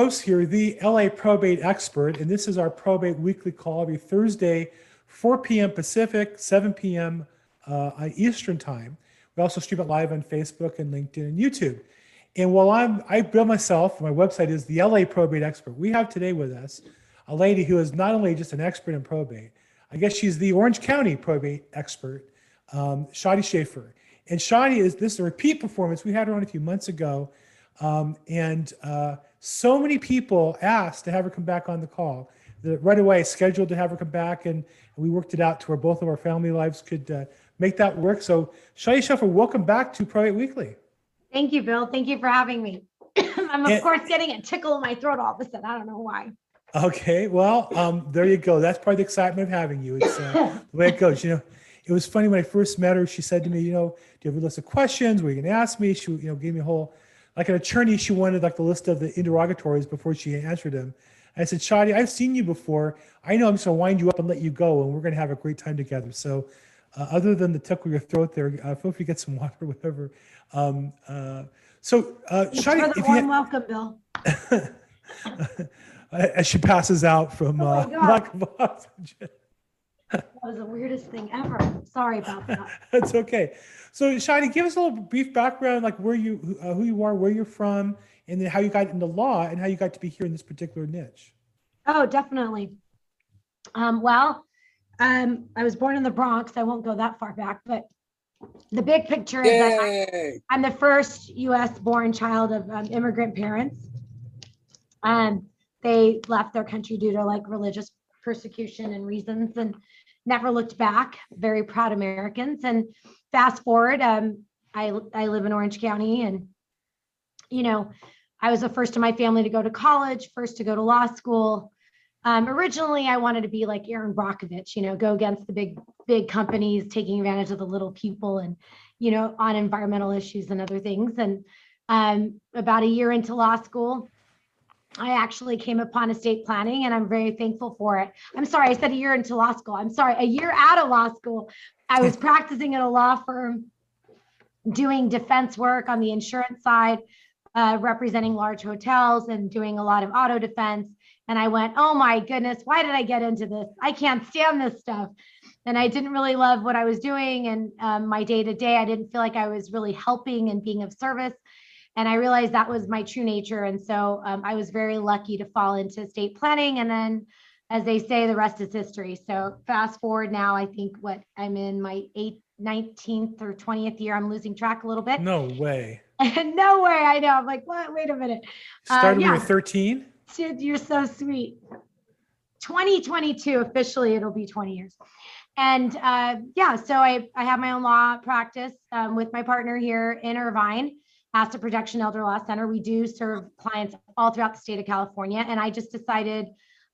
host here, the LA probate expert, and this is our probate weekly call every Thursday, 4 p.m. Pacific, 7 p.m. Uh, Eastern time. We also stream it live on Facebook and LinkedIn and YouTube. And while I'm, I build myself, my website is the LA Probate Expert. We have today with us a lady who is not only just an expert in probate, I guess she's the Orange County probate expert, um, Shadi Schaefer. And Shadi is this is a repeat performance. We had her on a few months ago. Um, and uh, so many people asked to have her come back on the call that right away scheduled to have her come back. And, we worked it out to where both of our family lives could uh, make that work. So Shadi Schaefer, welcome back to Probate Weekly. Thank you, Bill. Thank you for having me. I'm of And- course getting a tickle in my throat all of a sudden. I don't know why. Okay, well, um, there you go. That's part of the excitement of having you. It's uh, the way it goes. You know, it was funny when I first met her. She said to me, "You know, do you have a list of questions? Were you going to ask me?" She, you know, gave me a whole, like an attorney. She wanted like the list of the interrogatories before she answered them. I said, "Shadi, I've seen you before. I know I'm just going to wind you up and let you go, and we're going to have a great time together." So, uh, other than the tickle your throat there, uh, feel free to get some water, or whatever. Um, uh, so, uh, Shadi, if you had- welcome, Bill. as she passes out from Oh uh, lack of oxygen. That was the weirdest thing ever. Sorry about that. That's okay. So, Shadi, give us a little brief background, like where you, uh, who you are, where you're from, and then how you got into law and how you got to be here in this particular niche. Oh, definitely. Um, well, um, I was born in the Bronx. I won't go that far back, but the big picture is that Yay! I'm the first U.S. born child of um, immigrant parents. Um, they left their country due to like religious persecution and reasons and never looked back. Very proud Americans. And fast forward, um, I, I live in Orange County and, you know, I was the first in my family to go to college, first to go to law school. Um, originally, I wanted to be like Erin Brockovich, you know, go against the big, big companies, taking advantage of the little people and you know, on environmental issues and other things. And um, about a year into law school, I actually came upon estate planning and I'm very thankful for it. I'm sorry, I said a year into law school. I'm sorry, a year out of law school. I was practicing at a law firm doing defense work on the insurance side, uh, representing large hotels and doing a lot of auto defense. And I went, oh my goodness, why did I get into this? I can't stand this stuff and I didn't really love what I was doing and um, my day to day. I didn't feel like I was really helping and being of service. And I realized that was my true nature. And so um, I was very lucky to fall into estate planning. And then, as they say, the rest is history. So fast forward now, I think what I'm in my eighth, 19th or 20th year. I'm losing track a little bit. No way. no way. I know. I'm like, what? Wait a minute. Uh, Started you yeah. were 13. Sid, you're so sweet. 2022, officially, it'll be 20 years. And uh, yeah, so I, I have my own law practice um, with my partner here in Irvine, Asset Protection Elder Law Center. We do serve clients all throughout the state of California. And I just decided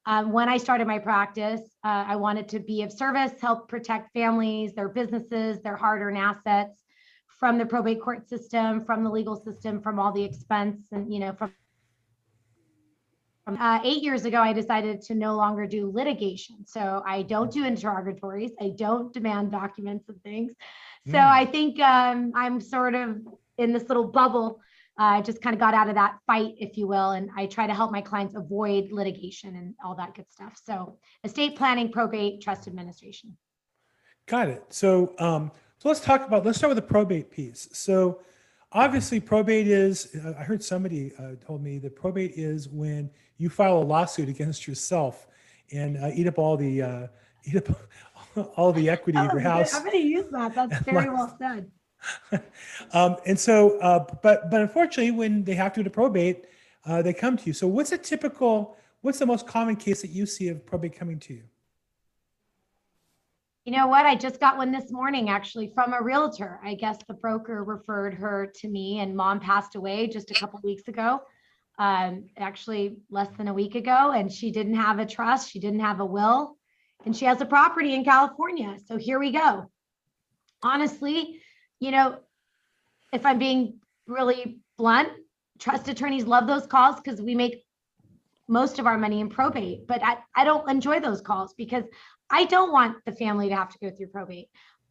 um, when I started my practice, uh, I wanted to be of service, help protect families, their businesses, their hard earned assets from the probate court system, from the legal system, from all the expense and, you know, from uh, eight years ago, I decided to no longer do litigation. So I don't do interrogatories. I don't demand documents and things. So Mm. I think um, I'm sort of in this little bubble. Uh, I just kind of got out of that fight, if you will, and I try to help my clients avoid litigation and all that good stuff. So estate planning, probate, trust administration. Got it. So, um, so let's talk about, let's start with the probate piece. So obviously probate is, uh, I heard somebody uh, told me that probate is when you file a lawsuit against yourself and uh, eat up all the, uh, eat up all the equity of your house. I'm going to use that. That's very well said. um, and so, uh, but but unfortunately, when they have to the probate, uh, they come to you. So, what's a typical? What's the most common case that you see of probate coming to you? You know what? I just got one this morning actually from a realtor. I guess the broker referred her to me and mom passed away just a couple weeks ago. Um, actually less than a week ago and she didn't have a trust, she didn't have a will, and she has a property in California. So here we go. Honestly, you know, if I'm being really blunt, trust attorneys love those calls because we make most of our money in probate, but I, I don't enjoy those calls because I don't want the family to have to go through probate.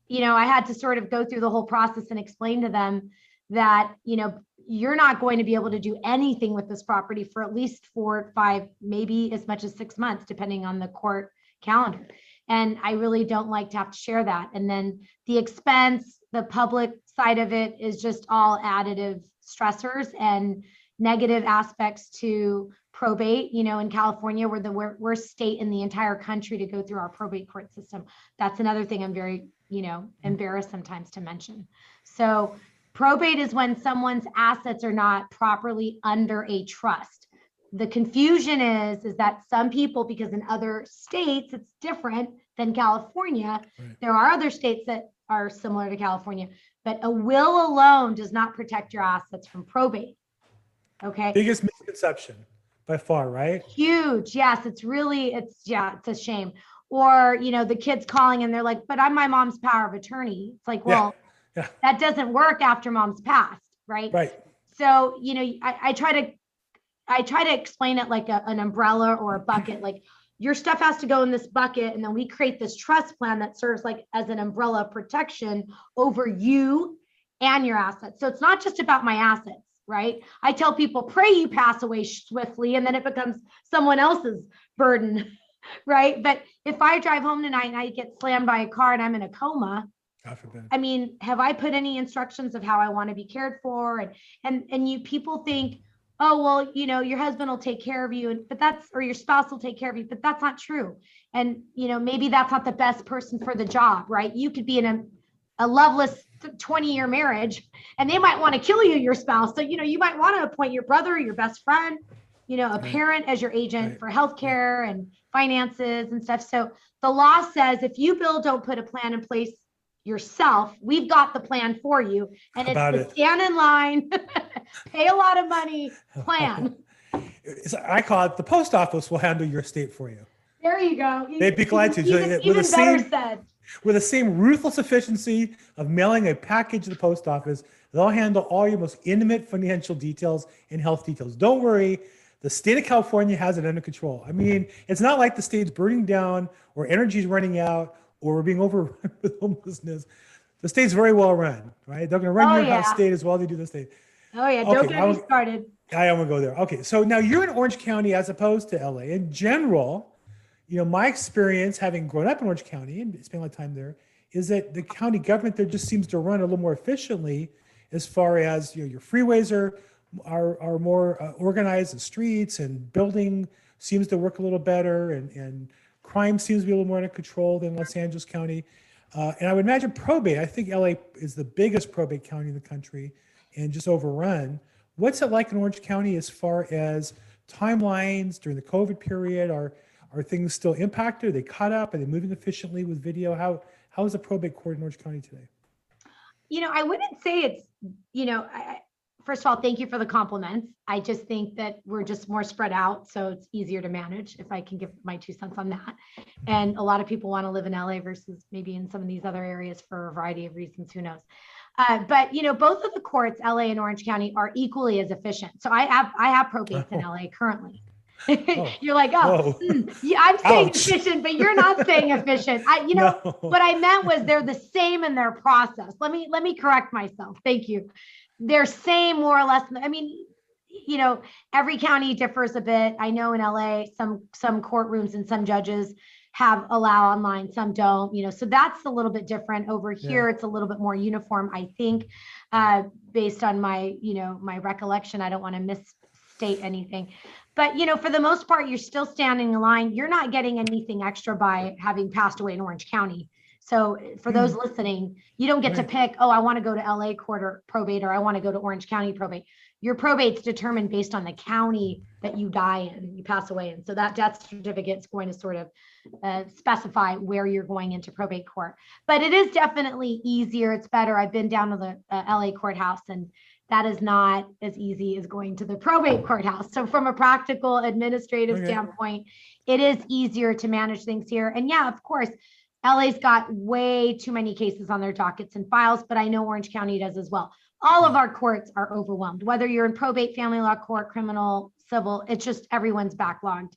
You know, I had to sort of go through the whole process and explain to them that, you know, you're not going to be able to do anything with this property for at least four, five, maybe as much as six months, depending on the court calendar. And I really don't like to have to share that. And then the expense, the public side of it is just all additive stressors and negative aspects to probate. You know, in California, we're the worst state in the entire country to go through our probate court system. That's another thing I'm very, you know, embarrassed sometimes to mention. So probate is when someone's assets are not properly under a trust. The confusion is, is that some people, because in other states, it's different than California. Right. There are other states that are similar to California, but a will alone does not protect your assets from probate. Okay, Biggest misconception by far, right? huge. Yes, it's really, it's, yeah, it's a shame. Or, you know, the kids calling and they're like, but I'm my mom's power of attorney. It's like, Yeah, well, yeah. that doesn't work after mom's passed, right? Right. So, you know, I, I try to, I try to explain it like a, an umbrella or a bucket, like your stuff has to go in this bucket and then we create this trust plan that serves like as an umbrella protection over you and your assets. So it's not just about my assets, right? I tell people, pray you pass away swiftly and then it becomes someone else's burden, right? But if I drive home tonight and I get slammed by a car and I'm in a coma. I mean, have I put any instructions of how I want to be cared for? And and and you people think, oh well, you know, your husband will take care of you, and but that's or your spouse will take care of you, but that's not true. And you know, maybe that's not the best person for the job, right? You could be in a a loveless 20 year marriage and they might want to kill you, your spouse. So, you know, you might want to appoint your brother, your best friend, you know, a parent as your agent Right. for healthcare and finances and stuff. So the law says if you, Bill, don't put a plan in place yourself, we've got the plan for you. And it's about the it? stand in line, pay a lot of money plan. I call it the post office will handle your estate for you There you go. They'd be glad to. Even, With even the better same- said. with the same ruthless efficiency of mailing a package to the post office. They'll handle all your most intimate financial details and health details. Don't worry. The state of California has it under control. I mean, it's not like the state's burning down or energy's running out or we're being overrun with homelessness. The state's very well run, right? They're going to run Oh, your yeah. state as well as they do the state. Oh yeah, don't Okay, get me started. I am gonna go there. Okay, so now you're in Orange County as opposed to LA. In general, you know, my experience having grown up in Orange County and spent a lot of time there is that the county government there just seems to run a little more efficiently as far as you know your freeways are are, are more uh, organized, the streets and building seems to work a little better, and and crime seems to be a little more under control than Los Angeles County. Uh, and I would imagine probate. I think LA is the biggest probate county in the country, and just overrun. What's it like in Orange County as far as timelines during the COVID period? Are are things still impacted? Are they caught up? Are they moving efficiently with video? How how is the probate court in Orange County today? you know, I wouldn't say it's, you know, I, first of all, thank you for the compliments. I just think that we're just more spread out, so it's easier to manage if I can give my two cents on that. And a lot of people want to live in LA versus maybe in some of these other areas for a variety of reasons, who knows? Uh, but you know, both of the courts, LA and Orange County, are equally as efficient. So I have I have probates in. LA currently. Oh. You're like, oh, hmm, yeah, I'm saying Ouch. efficient, but you're not saying efficient. I, you know, No. what I meant was they're the same in their process. Let me let me correct myself. Thank you. They're same more or less. I mean, you know, every county differs a bit. I know in LA, some some courtrooms and some judges have allow online, some don't. You know, so that's a little bit different. Over Yeah. here, it's a little bit more uniform, I think, uh, based on my you know my recollection. I don't want to misstate anything. But you know, for the most part, you're still standing in line. You're not getting anything extra by having passed away in Orange County. So eh, for those listening, you don't get to pick, oh, I want to go to LA court or probate, or I want to go to Orange County probate. Your probate's determined based on the county that you die in, you pass away in. So that death certificate is going to sort of uh, specify where you're going into probate court. But it is definitely easier. It's better. I've been down to the uh, LA courthouse and that is not as easy as going to the probate courthouse. So from a practical administrative Okay. standpoint, it is easier to manage things here. And yeah, of course, LA's got way too many cases on their dockets and files, but I know Orange County does as well. All of our courts are overwhelmed, whether you're in probate, family law court, criminal, civil, it's just everyone's backlogged.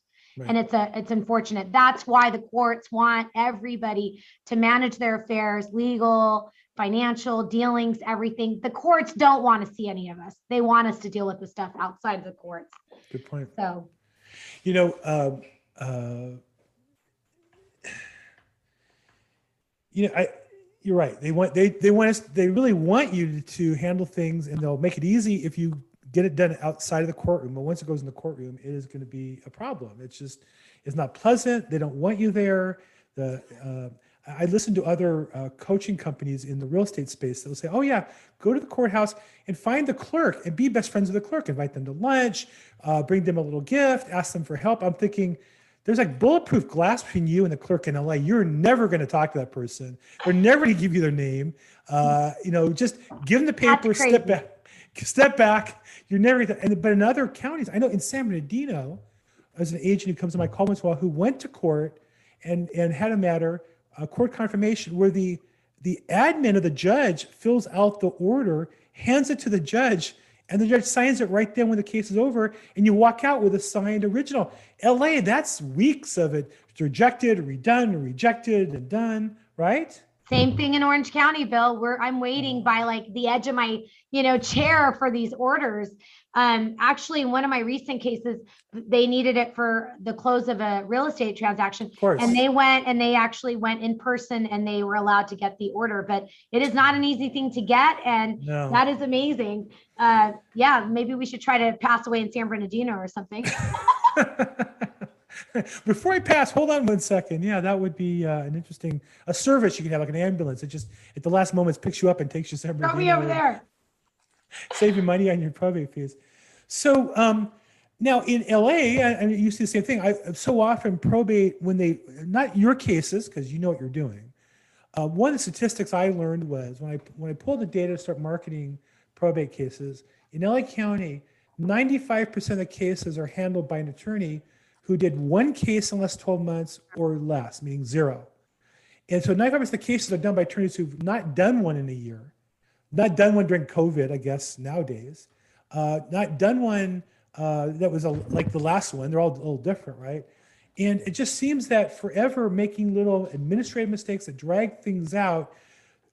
And it's a, it's unfortunate. That's why the courts want everybody to manage their affairs, legal, financial dealings, everything. The courts don't want to see any of us. They want us to deal with the stuff outside of the courts. Good point. So You know, uh, uh, you know, I, you're right. They want they they want us. They really want you to handle things, and they'll make it easy if you get it done outside of the courtroom. But once it goes in the courtroom, it is going to be a problem. It's just it's not pleasant. They don't want you there. The uh, I listen to other uh, coaching companies in the real estate space that will say, "Oh yeah, go to the courthouse and find the clerk and be best friends with the clerk. Invite them to lunch, uh, bring them a little gift, ask them for help." I'm thinking, there's like bulletproof glass between you and the clerk in LA. You're never going to talk to that person. They're never going to give you their name. Uh, you know, just give them the paper, step back, step back. You're never. And but in other counties, I know in San Bernardino, as an agent who comes to my call once in a while, who went to court and and had a matter, a court confirmation where the the admin of the judge fills out the order, hands it to the judge, and the judge signs it right then when the case is over, and you walk out with a signed original. LA, that's weeks of it. It's rejected, redone, rejected, and done, right? Same thing in Orange County, Bill. Where I'm waiting by like the edge of my, you know, chair for these orders. Um, actually, in one of my recent cases, they needed it for the close of a real estate transaction. Of course. And they went and they actually went in person and they were allowed to get the order. But it is not an easy thing to get. And no. that is amazing. Uh, yeah, maybe we should try to pass away in San Bernardino or something. Before I pass, hold on one second. Yeah, that would be uh, an interesting a service you can have, like an ambulance. It just at the last moment picks you up and takes you somewhere. Throw me over there. Save you money on your probate fees. So um, now in LA, i and you see the same thing. I so often probate when they not your cases because you know what you're doing. Uh, one of the statistics I learned was when I when I pulled the data to start marketing probate cases in LA County, 95% of cases are handled by an attorney who did one case in less 12 months or less, meaning zero. And so 95% of the cases are done by attorneys who've not done one in a year, not done one during COVID, I guess nowadays, uh, not done one uh, that was a, like the last one. They're all a little different, right? And it just seems that forever making little administrative mistakes that drag things out.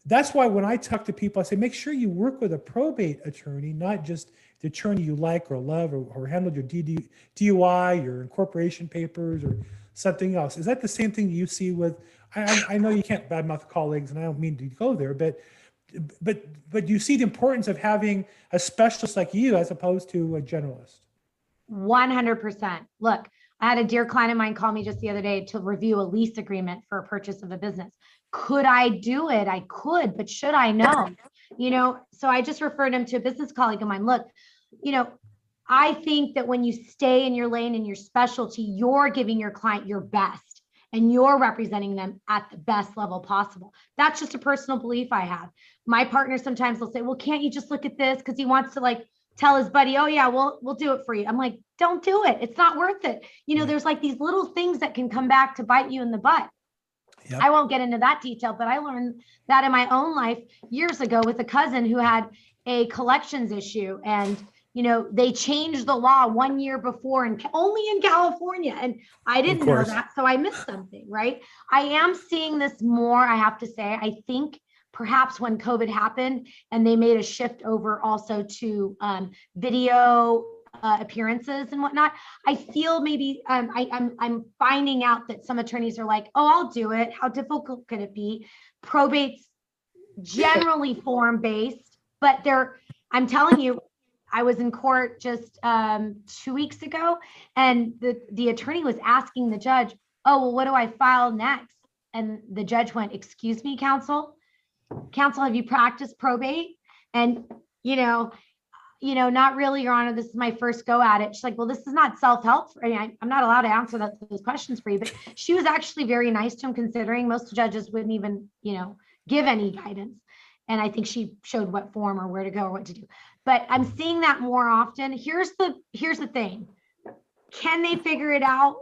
That's why when I talk to people, I say make sure you work with a probate attorney, not just the attorney you like or love or, or handled your DD, DUI, your incorporation papers, or something else. Is that the same thing you see with? I, I know you can't badmouth colleagues, and I don't mean to go there, but but but you see the importance of having a specialist like you as opposed to a generalist. 100%. Look, I had a dear client of mine call me just the other day to review a lease agreement for a purchase of a business. Could I do it? I could, but should I know? You know, so I just referred him to a business colleague of mine. Look, you know, I think that when you stay in your lane and your specialty, you're giving your client your best and you're representing them at the best level possible. That's just a personal belief I have. My partner sometimes will say, "Well, can't you just look at this because he wants to like tell his buddy, "Oh yeah, we'll we'll do it for you." I'm like, "Don't do it. It's not worth it." You know, there's like these little things that can come back to bite you in the butt. Yep. I won't get into that detail, but I learned that in my own life years ago with a cousin who had a collections issue and you know they changed the law one year before and only in California and I didn't know that so I missed something, right? I am seeing this more, I have to say. I think perhaps when COVID happened and they made a shift over also to um, video uh, appearances and whatnot, I feel maybe um, I, I'm I'm finding out that some attorneys are like, oh, I'll do it. How difficult could it be? Probates generally form based, but they're. I'm telling you, I was in court just um, two weeks ago, and the the attorney was asking the judge, oh, well, what do I file next? And the judge went, excuse me, counsel, counsel, have you practiced probate? And you know, you know, not really, Your Honor. This is my first go at it. She's like, well, this is not self-help. I mean, I, I'm not allowed to answer that, those questions for you. But she was actually very nice to him, considering most judges wouldn't even, you know, give any guidance. And I think she showed what form or where to go or what to do. But I'm seeing that more often. Here's the here's the thing. Can they figure it out?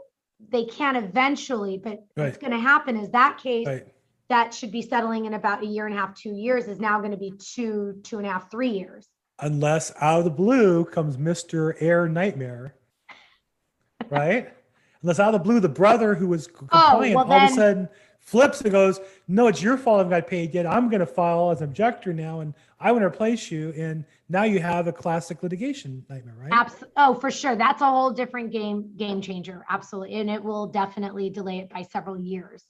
They can eventually, but what's going to happen is that case Right. that should be settling in about a year and a half, two years is now going to be two, two and a half, three years. Unless out of the blue comes Mr. Heir Nightmare, right? Unless out of the blue, the brother who was oh, compliant well all of a sudden flips and goes, no, it's your fault I've got paid yet. I'm going to file as objector now and I want to replace you. And now you have a classic litigation nightmare, right? Abs- oh, for sure. That's a whole different game, game changer. Absolutely. And it will definitely delay it by several years.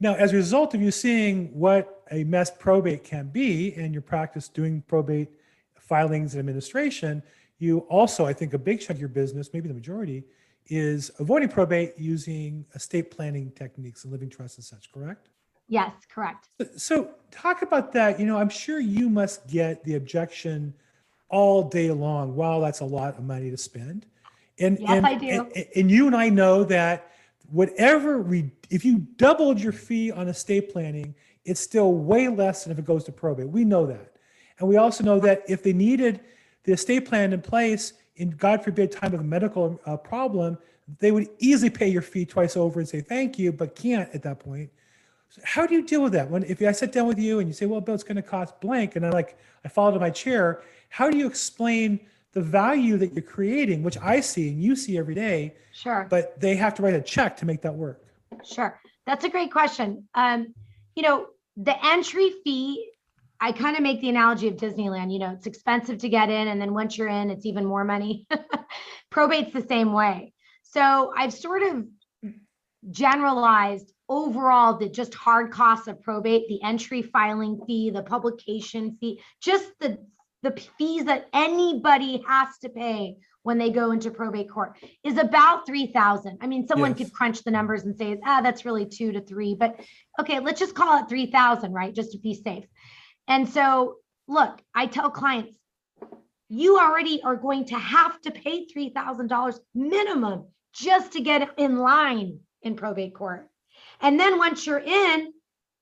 Now, as a result of you seeing what a mess probate can be and your practice doing probate filings and administration, you also, I think a big chunk of your business, maybe the majority, is avoiding probate using estate planning techniques and living trusts and such, correct? Yes, correct. So talk about that. You know, I'm sure you must get the objection all day long. Wow, that's a lot of money to spend. And Yes, and, I do. And, and you and I know that whatever we if you doubled your fee on estate planning, it's still way less than if it goes to probate. We know that. And we also know that if they needed the estate plan in place in God forbid time of a medical uh, problem, they would easily pay your fee twice over and say thank you, but can't at that point. So how do you deal with that? When if I sit down with you and you say, "Well, Bill, it's going to cost blank," and I like I fall to my chair, how do you explain the value that you're creating, which I see and you see every day, Sure. but they have to write a check to make that work? Sure. That's a great question. Um, you know, the entry fee, I kind of make the analogy of Disneyland. You know, it's expensive to get in, and then once you're in, it's even more money. Probate's the same way. So I've sort of generalized overall the just hard costs of probate, the entry filing fee, the publication fee, just the the fees that anybody has to pay when they go into probate court is about 3000 i mean someone Yes. could crunch the numbers and say ah that's really 2 to 3 but okay let's just call it 3000 right just to be safe and so look i tell clients you already are going to have to pay $3000 minimum just to get in line in probate court and then once you're in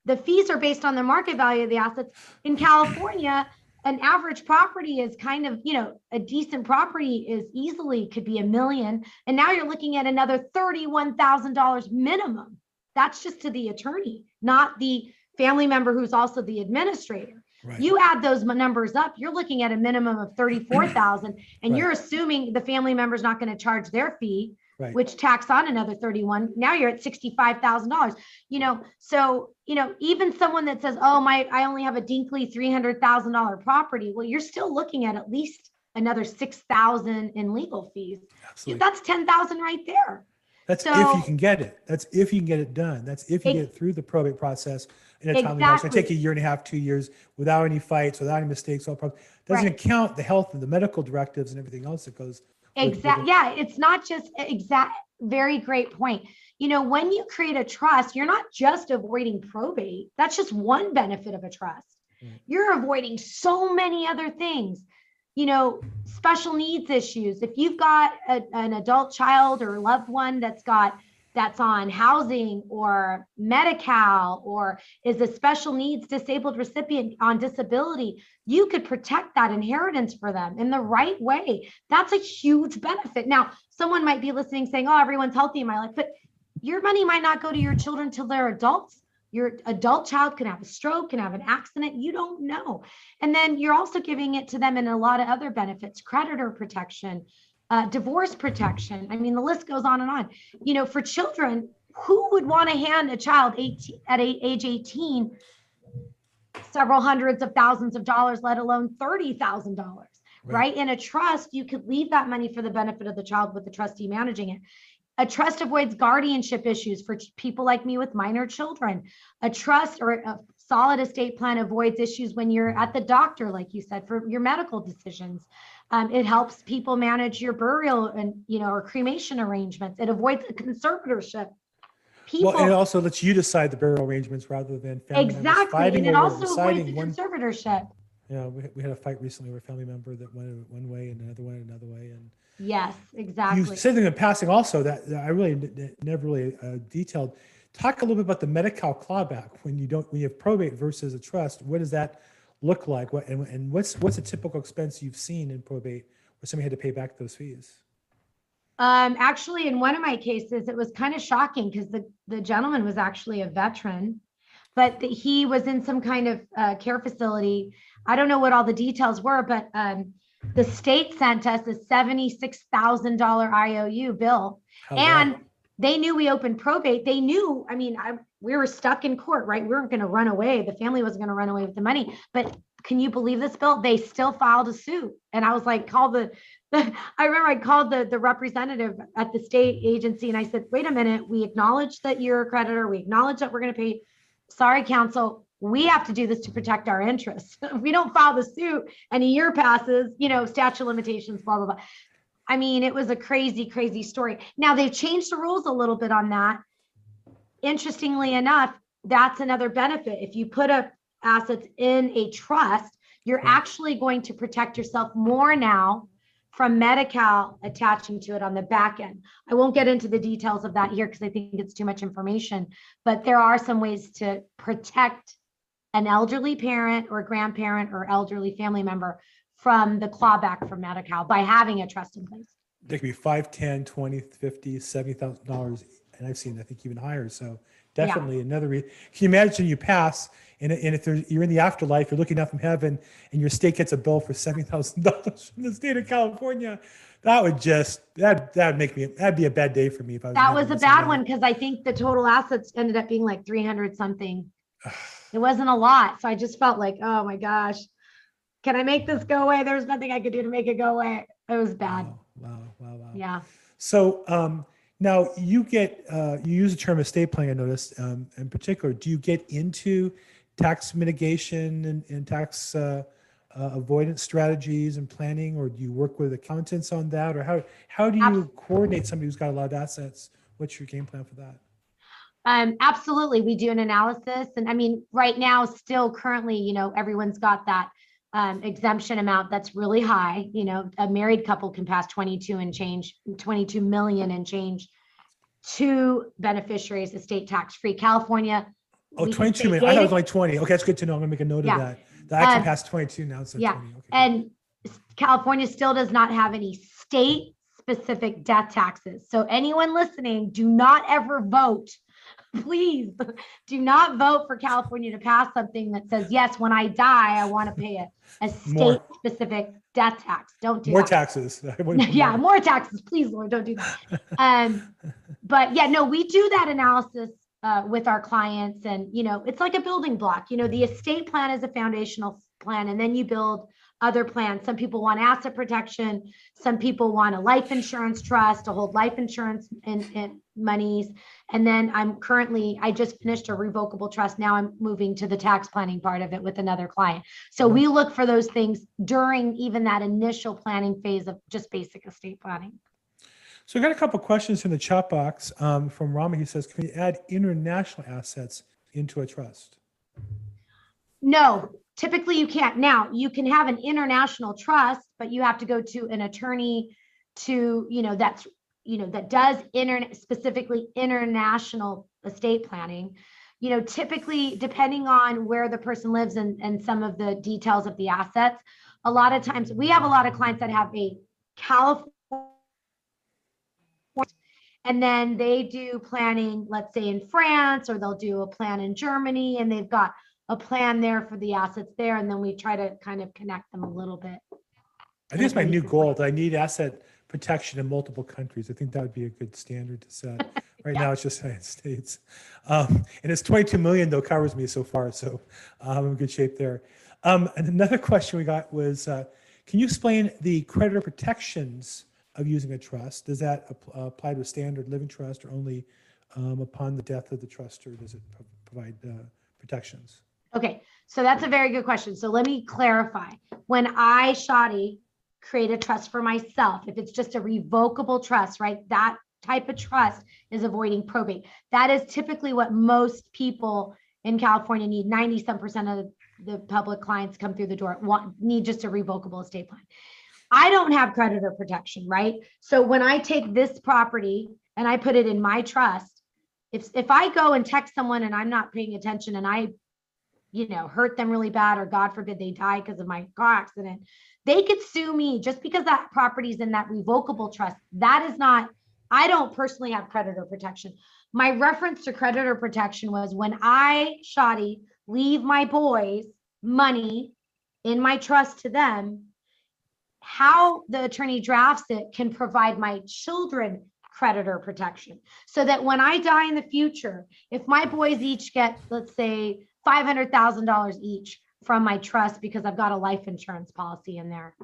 the fees are based on the market value of the assets in california an average property is kind of, you know, a decent property is easily could be a million. And now you're looking at another $31,000 minimum. That's just to the attorney, not the family member who's also the administrator. Right. You add those numbers up, you're looking at a minimum of 34,000 and Right. you're assuming the family member's not going to charge their fee, Right. which tax on another 31. Now you're at $65,000. You know, so, you know, even someone that says, "Oh, my I only have a dinkly $300,000 property." Well, you're still looking at at least another 6,000 in legal fees. Absolutely. That's 10,000 right there. That's if you can get it. That's if you can get it done. That's if you Ex- get it through the probate process in a timely manner. Going to take Exactly. a year and a half, two years without any fights, without any mistakes. All problems. Doesn't Right. count the health and the medical directives and everything else that goes. with- with Exact. it. Yeah, it's not just exact. Very great point. You know, when you create a trust, you're not just avoiding probate. That's just one benefit of a trust. Right. You're avoiding so many other things. You know, special needs issues. If you've got a, an adult child or loved one that's got that's on housing or Medi-Cal or is a special needs disabled recipient on disability, you could protect that inheritance for them in the right way. That's a huge benefit. Now, someone might be listening saying, Oh, everyone's healthy in my life, but your money might not go to your children till they're adults. Your adult child can have a stroke, can have an accident. You don't know. And then you're also giving it to them in a lot of other benefits, creditor protection, uh, divorce protection. I mean, the list goes on and on. You know, for children, who would want to hand a child 18, at age 18 several hundreds of thousands of dollars, let alone $30,000? Right. right? In a trust, you could leave that money for the benefit of the child with the trustee managing it. A trust avoids guardianship issues for people like me with minor children. A trust or a solid estate plan avoids issues when you're at the doctor, like you said, for your medical decisions. Um, it helps people manage your burial and you know or cremation arrangements. It avoids a conservatorship. People Well, and it also lets you decide the burial arrangements rather than family members exactly, fighting and it also avoids the conservatorship. Yeah, we, we had a fight recently where a family member that went one way and another went another way, and Yes, exactly. you said in passing also that, that I really n- never really uh, detailed. Talk a little bit about the Medi-Cal clawback when you don't when you have probate versus a trust. What is that look like? What and, and what's what's a typical expense you've seen in probate where somebody had to pay back those fees? Um, actually, in one of my cases, it was kind of shocking because the, the gentleman was actually a veteran, but that he was in some kind of uh, care facility. I don't know what all the details were, but um, the state sent us a $76,000 IOU bill How's that? and they knew we opened probate. They knew, I mean, I, we were stuck in court, right? We weren't going to run away. The family wasn't going to run away with the money. But can you believe this, Bill? They still filed a suit. And I was like, call the, the I remember I called the, the representative at the state agency and I said, wait a minute, we acknowledge that you're a creditor. We acknowledge that we're going to pay. Sorry, counsel, we have to do this to protect our interests. If we don't file the suit and a year passes, you know, statute limitations, blah, blah, blah. I mean, it was a crazy, crazy story. Now they've changed the rules a little bit on that. Interestingly enough, that's another benefit. If you put up assets in a trust, you're Right. actually going to protect yourself more now from Medi-Cal attaching to it on the back end. I won't get into the details of that here because I think it's too much information, but there are some ways to protect an elderly parent or grandparent or elderly family member from the clawback from Medi-Cal by having a trust in place. They could be five, ten, twenty, fifty, seventy thousand dollars, and I've seen, I think even higher, so Yeah. definitely another re, can you imagine you pass, and, and if there's, you're in the afterlife, you're looking up from heaven, and your state gets a bill for seventy thousand dollars from the state of California, that would just, that, that'd make me, that'd be a bad day for me if I was. That was a bad one because I think the total assets ended up being like three hundred something. It wasn't a lot, so I just felt like, oh my gosh, can I make this go away? There's nothing I could do to make it go away. It was bad. Wow, wow, wow, wow. Yeah. So um, now you get uh, you use the term estate planning. I noticed um, in particular. Do you get into tax mitigation and, and tax uh, uh, avoidance strategies and planning, or do you work with accountants on that, or how how do you coordinate somebody who's got a lot of assets? What's your game plan for that? Um, absolutely. We do an analysis. And I mean, right now, still currently, you know, everyone's got that um, exemption amount that's really high. You know, a married couple can pass 22 and change, 22 million and change to beneficiaries estate tax free. California. Oh, we can 22 say million. I thought it was like 20. Okay, that's good to know. I'm gonna make a note Yeah. of that. That actually Um, passed 22 now. It's yeah, 20. Okay. And California still does not have any state specific death taxes. So anyone listening, do not ever vote. Please do not vote for California to pass something that says, yes, when I die, I want to pay a, a state specific death tax. Don't do more that. taxes. I wouldn't put yeah, more. more taxes, please, Lord, don't do that. Um, but yeah, no, we do that analysis uh, with our clients, and you know, it's like a building block. You know, the estate plan is a foundational plan, and then you build other plans. Some people want asset protection, some people want a life insurance trust to hold life insurance and, and monies. And then I'm currently, I just finished a revocable trust. Now I'm moving to the tax planning part of it with another client. So we look for those things during even that initial planning phase of just basic estate planning. So I got a couple questions in the chat box um, from Rama. He says, "Can we add international assets into a trust?" No, typically you can't. Now, you can have an international trust, but you have to go to an attorney to, you know, that's, you know, that does internet specifically international estate planning. You know, typically depending on where the person lives and, and some of the details of the assets, a lot of times we have a lot of clients that have a California and then they do planning, let's say in France, or they'll do a plan in Germany, and they've got a plan there for the assets there, and then we try to kind of connect them a little bit. I think it's my new goal that I need asset protection in multiple countries. I think that would be a good standard to set. Right now, it's just United States. Um, and it's 22 million though covers me so far, so um, I'm in good shape there. Um, and another question we got was, uh, can you explain the creditor protections of using a trust? Does that ap- uh, apply to a standard living trust or only um, upon the death of the trust, or does it pro- provide uh, protections? Okay, so that's a very good question. So let me clarify. When I, Shadi, create a trust for myself, if it's just a revocable trust, right? That type of trust is avoiding probate. That is typically what most people in California need. 90 some percent of the public clients come through the door want need just a revocable estate plan. I don't have creditor protection, right? So when I take this property and I put it in my trust, if if I go and text someone and I'm not paying attention and I you know, hurt them really bad, or God forbid they die because of my car accident, they could sue me just because that property's in that revocable trust. That is not, I don't personally have creditor protection. My reference to creditor protection was when I, Shadi, leave my boys money in my trust to them, how the attorney drafts it can provide my children creditor protection so that when I die in the future, if my boys each get, let's say, $500,000 each from my trust because I've got a life insurance policy in there.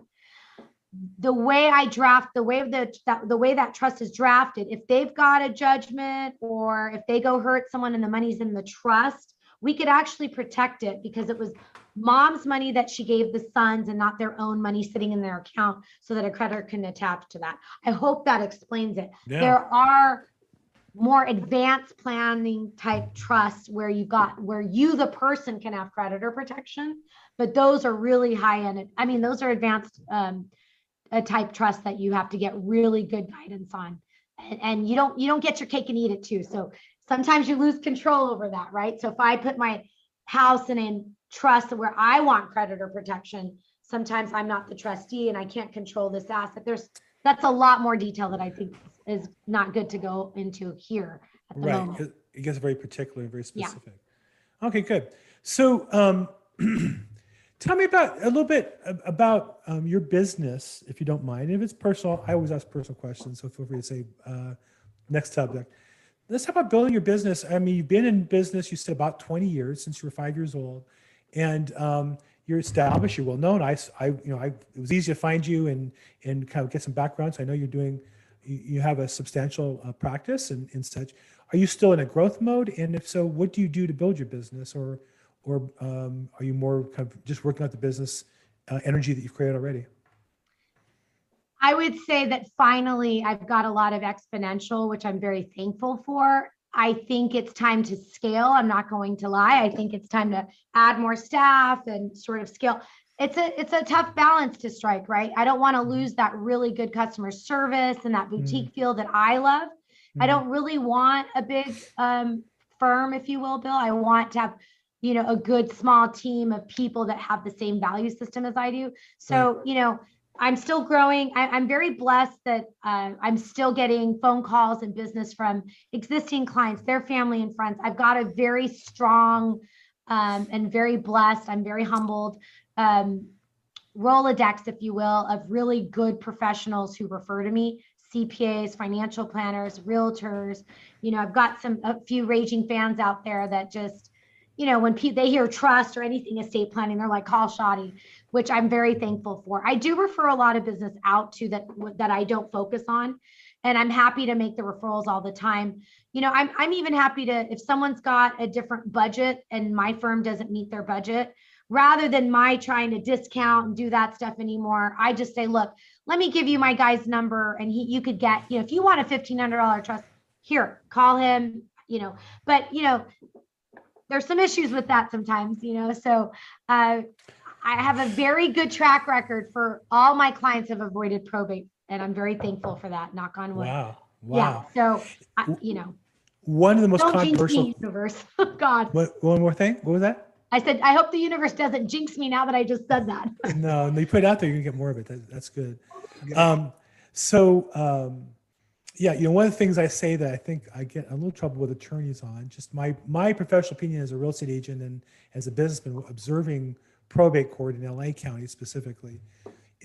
The way I draft, the way that, that the way that trust is drafted, if they've got a judgment or if they go hurt someone and the money's in the trust, we could actually protect it because it was mom's money that she gave the sons and not their own money sitting in their account so that a creditor can attach to that. I hope that explains it. Yeah. There are more advanced planning type trusts where you got where you the person can have creditor protection, but those are really high end. I mean, those are advanced um type trust that you have to get really good guidance on. And, and you don't you don't get your cake and eat it too. So sometimes you lose control over that, right? So if I put my house in a trust where I want creditor protection, sometimes I'm not the trustee and I can't control this asset. There's that's a lot more detail that I think is not good to go into here at the Right. moment. It it gets very particular and very Yeah. specific. Okay, good. So um, tell me about a little bit about um, your business, if you don't mind. If it's personal, I always ask personal questions, so feel free to say uh, next subject. Let's talk about building your business. I mean, you've been in business, you said about 20 years since you were five years old, and um, you're established, you're well known. I, I- you know, I, it was easy to find you and and kind of get some background. So I know you're doing, you, have a substantial uh, practice and, and such. Are you still in a growth mode? And if so, what do you do to build your business, or or um, are you more kind of just working out the business uh, energy that you've created already? I would say that finally I've got a lot of exponential, which I'm very thankful for. I think it's time to scale. I'm not going to lie. I think it's time to add more staff and sort of scale. It's a it's a tough balance to strike, right? I don't want to lose that really good customer service and that boutique feel that I love. I Mhm. don't really want a big um, firm, if you will, Bill. I want to have, you know, a good small team of people that have the same value system as I do. So, you know, I'm still growing. I, I'm very blessed that uh, I'm still getting phone calls and business from existing clients, their family and friends. I've got a very strong um, and very blessed. I'm very humbled. Um, Rolodex, if you will, of really good professionals who refer to me CPAs, financial planners, realtors. You know, I've got some a few raging fans out there that just, you know, when pe- they hear trust or anything estate planning, they're like, call Shadi, which I'm very thankful for. I do refer a lot of business out to that that I don't focus on, and I'm happy to make the referrals all the time. You know, I'm I'm even happy to if someone's got a different budget and my firm doesn't meet their budget, rather than my trying to discount and do that stuff anymore. I just say, look, let me give you my guy's number, and he you could get you know if you want a fifteen hundred dollar trust, here, call him. You know, but you know there's some issues with that sometimes, you know. So uh, I have a very good track record for all my clients have avoided probate, and I'm very thankful for that. Knock on wood. Wow, Wow. Yeah. So I, you know, One of the most don't jinx controversial. me, universe. God, What, one more thing. What was that? I said I hope the universe doesn't jinx me now that I just said that. no, no, you put it out there, you're gonna get more of it. That, that's good. Um, so, um, yeah, you know, one of the things I say that I think I get a little trouble with attorneys on, just my my professional opinion as a real estate agent and as a businessman observing probate court in LA County specifically,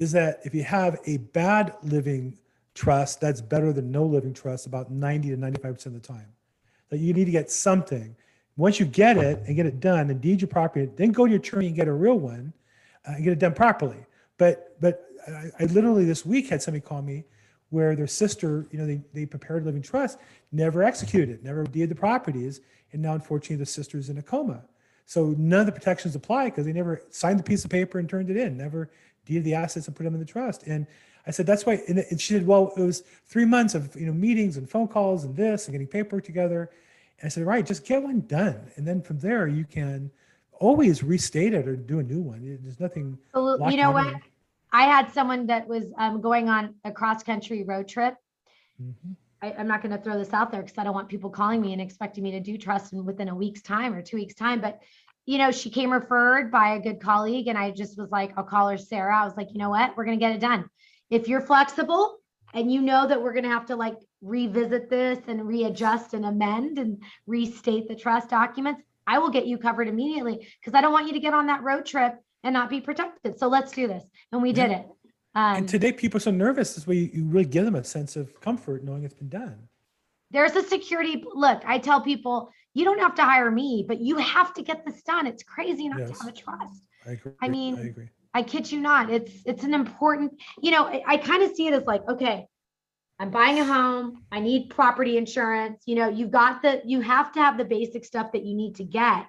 is that if you have a bad living trust, that's better than no living trust about 90 to 95 percent of the time. That you need to get something. Once you get it and get it done and deed your property, then go to your attorney and get a real one uh, and get it done properly. But but I, I literally this week had somebody call me where their sister, you know, they, they prepared a living trust, never executed never deeded the properties, and now unfortunately the sister's in a coma. So none of the protections apply because they never signed the piece of paper and turned it in, never deeded the assets and put them in the trust. And I said, that's why. And, and she said, well, it was three months of you know meetings and phone calls and this and getting paperwork together. And I said, right, just get one done, and then from there you can always restate it or do a new one. There's nothing. You know what? I had someone that was um, going on a cross country road trip. Mhm. I, I'm not going to throw this out there because I don't want people calling me and expecting me to do trust in within a week's time or two weeks time. But you know, she came referred by a good colleague, and I just was like, I'll call her Sarah. I was like, you know what? We're going to get it done. If you're flexible and you know that we're going to have to like revisit this and readjust and amend and restate the trust documents, I will get you covered immediately because I don't want you to get on that road trip and not be protected. So let's do this. And we did it. Um, And today, people are so nervous. This way, you, you really give them a sense of comfort knowing it's been done. there's a security, look, I tell people, you don't have to hire me, but you have to get this done. It's crazy not to have a trust. I agree. I mean, I agree. I kid you not. It's it's an important, you know, I, I kind of see it as like, okay, I'm buying a home. I need property insurance. You know, you've got the you have to have the basic stuff that you need to get.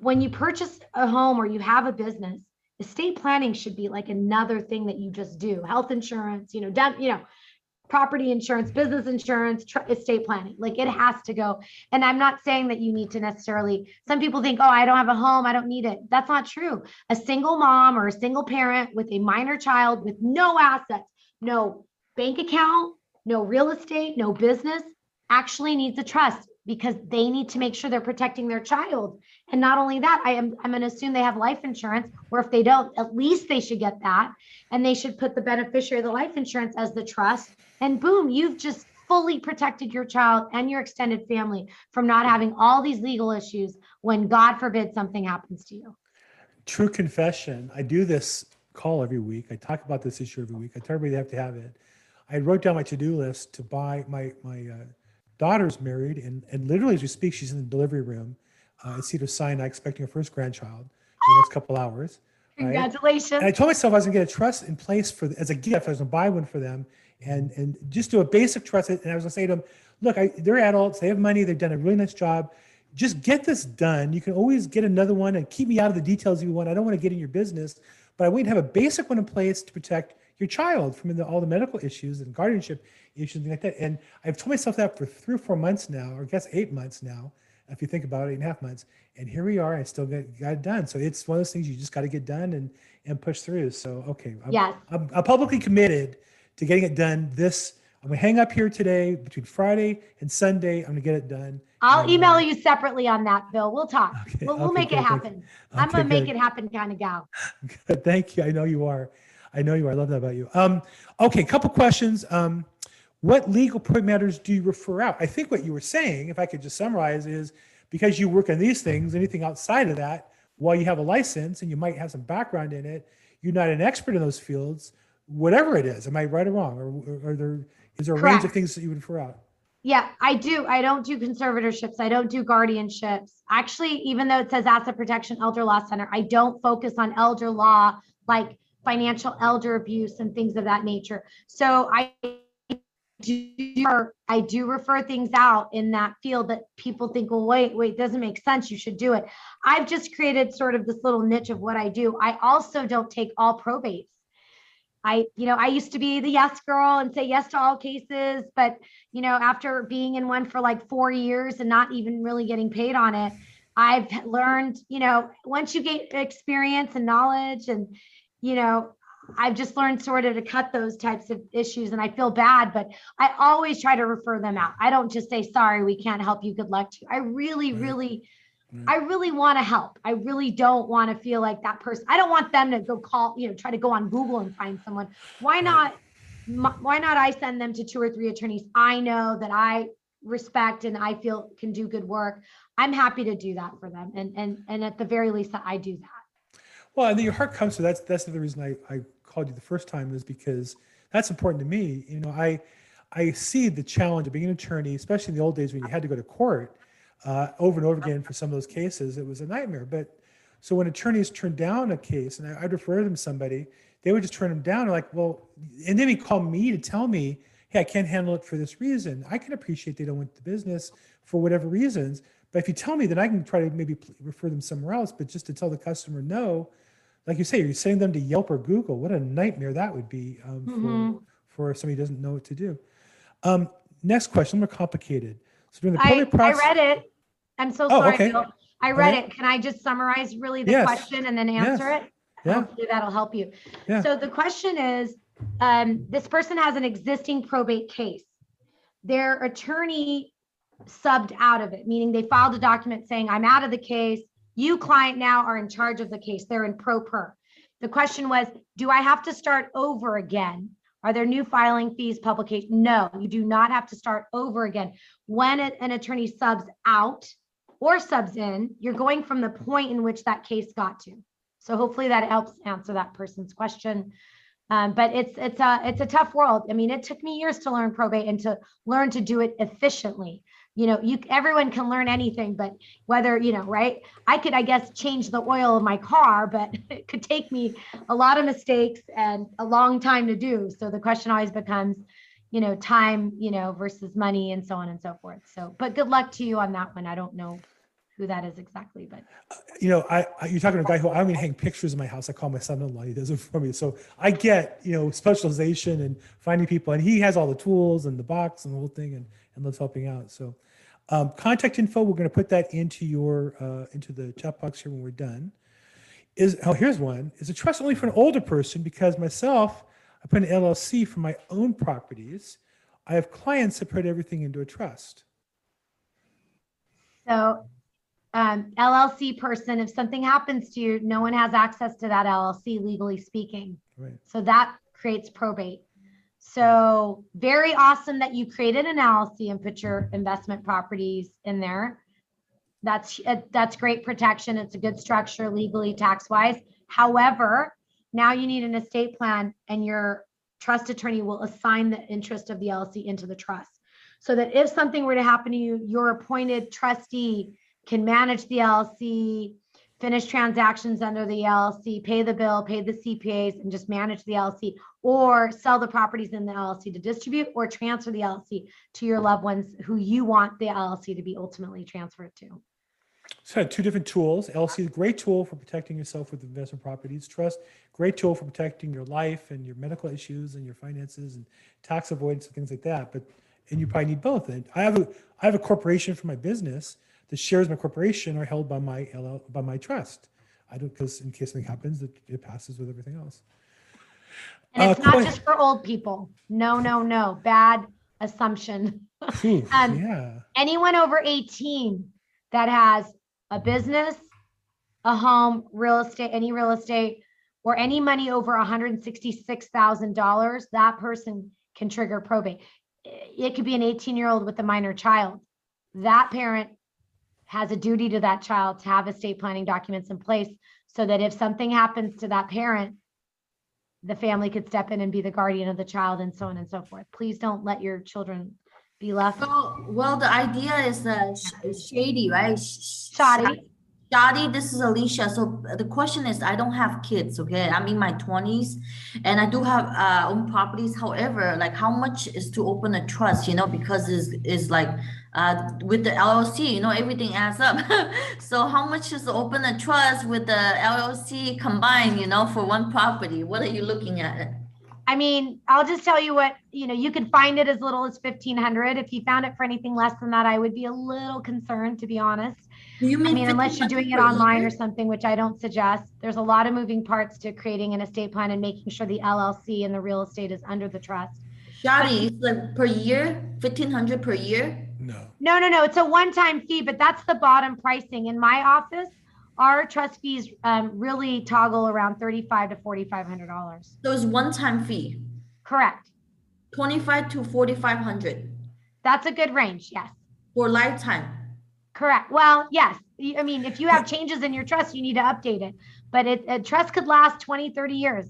When you purchase a home or you have a business, estate planning should be like another thing that you just do. Health insurance, you know, done, you know, property insurance, business insurance, tr- estate planning. Like it has to go. And I'm not saying that you need to necessarily, some people think, oh, I don't have a home, I don't need it. That's not true. A single mom or a single parent with a minor child with no assets, no bank account, no real estate, no business actually needs a trust because they need to make sure they're protecting their child. And not only that, I am I'm going to assume they have life insurance, or if they don't, at least they should get that. And they should put the beneficiary of the life insurance as the trust. And boom, you've just fully protected your child and your extended family from not having all these legal issues when God forbid something happens to you. True confession. I do this call every week. I talk about this issue every week. I tell everybody they have to have it. I wrote down my to-do list to buy my my uh, daughter's married, and and literally as we speak, she's in the delivery room uh, at Cedar Sinai, expecting her first grandchild in the next couple hours. Right. Congratulations. And I told myself I was gonna get a trust in place for as a gift. I was gonna buy one for them, and and just do a basic trust. And I was gonna say to them, look, I, they're adults. They have money. They've done a really nice job. Just get this done. You can always get another one and keep me out of the details if you want. I don't want to get in your business, but I want you to have a basic one in place to protect your child from the, all the medical issues and guardianship issues and things like that. And I've told myself that for three or four months now, or I guess eight months now, if you think about it, eight and a half months. And here we are. I still got, got it done. So it's one of those things you just got to get done and and push through. So okay, I'm, Yes. I'm, I'm publicly committed to getting it done. This I'm gonna hang up here today between Friday and Sunday. I'm gonna get it done. I'll And, email uh, you separately on that, Bill. We'll talk. Okay, We'll, we'll make it good, you. happen. I'm Okay, gonna make it happen kind of gal. Good. Thank you. I know you are. I know you are. I love that about you. Um, okay, couple questions. Um, what legal matters do you refer out? I think what you were saying, if I could just summarize, is because you work on these things, anything outside of that, while you have a license and you might have some background in it, you're not an expert in those fields, whatever it is. Am I right or wrong? Or, or, are there is there a range of things that you would refer out? Yeah, I do. I don't do conservatorships. I don't do guardianships. Actually, even though it says Asset Protection Elder Law Center, I don't focus on elder law, like financial elder abuse and things of that nature. So I do, I do refer things out in that field that people think, well, wait, wait, doesn't make sense. You should do it. I've just created sort of this little niche of what I do. I also don't take all probates. I, you know, I used to be the yes girl and say yes to all cases, but you know, after being in one for like four years and not even really getting paid on it, I've learned, you know, once you get experience and knowledge and, you know, I've just learned sort of to cut those types of issues and I feel bad, but I always try to refer them out. I don't just say, sorry, we can't help you. Good luck to you. I really, Right. really, Right. I really want to help. I really don't want to feel like that person. I don't want them to go call, you know, try to go on Google and find someone. Why Right. not? my- Why not I send them to two or three attorneys I know that I respect and I feel can do good work. I'm happy to do that for them. And and and at the very least that I do that. Well, and your heart comes to that's that's the reason I, I called you the first time is because that's important to me. You know, I I see the challenge of being an attorney, especially in the old days when you had to go to court uh, over and over again for some of those cases. It was a nightmare. But so when attorneys turn down a case, and I, I'd refer them to somebody, they would just turn them down. Like, well, and then he called me to tell me, hey, I can't handle it for this reason. I can appreciate they don't want the business for whatever reasons. But if you tell me, then I can try to maybe refer them somewhere else. But just to tell the customer no, like you say, you're sending them to Yelp or Google. What a nightmare that would be um, Mhm. for for somebody who doesn't know what to do. Um, next question, more complicated. So during the I, probate I read it. I'm so Oh, sorry. okay. Bill. I read it. Can I just summarize really the Yes. question and then answer it? yeah, Hopefully that'll help you. Yeah. So the question is, um, this person has an existing probate case. Their attorney subbed out of it, meaning they filed a document saying, I'm out of the case. You client now are in charge of the case. They're in pro per. The question was, do I have to start over again? Are there new filing fees, publication? No, you do not have to start over again. When an attorney subs out or subs in, you're going from the point in which that case got to. So hopefully that helps answer that person's question. Um, but it's it's a it's a tough world. I mean, it took me years to learn probate and to learn to do it efficiently. You know, you everyone can learn anything, but whether you know, right? I could, I guess, change the oil of my car, but it could take me a lot of mistakes and a long time to do. So the question always becomes, you know, time, you know, versus money and so on and so forth. So, but good luck to you on that one. I don't know who that is exactly, but uh, you know, I, I you're talking to a guy who I don't even hang pictures in my house. I call my son-in-law. He does it for me. So I get, you know, specialization and finding people, and he has all the tools and the box and the whole thing, and and loves helping out. So um, contact info, we're going to put that into your uh, into the chat box here when we're done. Is oh, here's one. Is a trust only for an older person? Because myself, I put an LLC for my own properties. I have clients that put everything into a trust. So, um, LLC person, if something happens to you, no one has access to that LLC legally speaking. Right. So that creates probate. So very awesome that you created an LLC and put your investment properties in there. That's, uh, that's great protection. It's a good structure legally, tax wise. However, now you need an estate plan and your trust attorney will assign the interest of the LLC into the trust. So that if something were to happen to you, your appointed trustee can manage the LLC, finish transactions under the LLC, pay the bill, pay the CPAs, and just manage the LLC, or sell the properties in the LLC to distribute, or transfer the LLC to your loved ones who you want the LLC to be ultimately transferred to. So two different tools. LLC is a great tool for protecting yourself with investment properties. Trust, great tool for protecting your life and your medical issues and your finances and tax avoidance and things like that. But and you probably need both. And I have a I have a corporation for my business. The shares of my corporation are held by my LL, by my trust. I don't because in case something happens, it, it passes with everything else. And it's Uh, not just for old people. No, no, no. Bad assumption. Um, yeah. Anyone over 18 that has a business, a home, real estate, any real estate, or any money over $166,000, that person can trigger probate. It could be an 18 year old with a minor child. That parent has a duty to that child to have estate planning documents in place so that if something happens to that parent, the family could step in and be the guardian of the child and so on and so forth. Please don't let your children be left Well, well, the idea is uh, sh- shady, right? Sh- shoddy. Shadi, this is Alicia. So the question is, I don't have kids, okay? I'm in my twenties and I do have uh own properties. However, like how much is to open a trust, you know, because is is like uh with the LLC, you know, everything adds up. So how much is to open a trust with the LLC combined, you know, for one property? What are you looking at? I mean, I'll just tell you what, you know, you could find it as little as fifteen hundred. If you found it for anything less than that, I would be a little concerned, to be honest. Do you I mean mean, unless you're doing it online year? or something, which I don't suggest. There's a lot of moving parts to creating an estate plan and making sure the LLC and the real estate is under the trust. Shadi, it's like per year, fifteen hundred per year? No. No, no, no, it's a one-time fee, but that's the bottom pricing. In my office, our trust fees um, really toggle around thirty-five to forty-five hundred dollars. So it's one-time fee, Correct. twenty-five to forty-five hundred That's a good range, yes. for lifetime. Correct. Well, yes. I mean, if you have changes in your trust, you need to update it. But it, a trust could last 20, 30 years.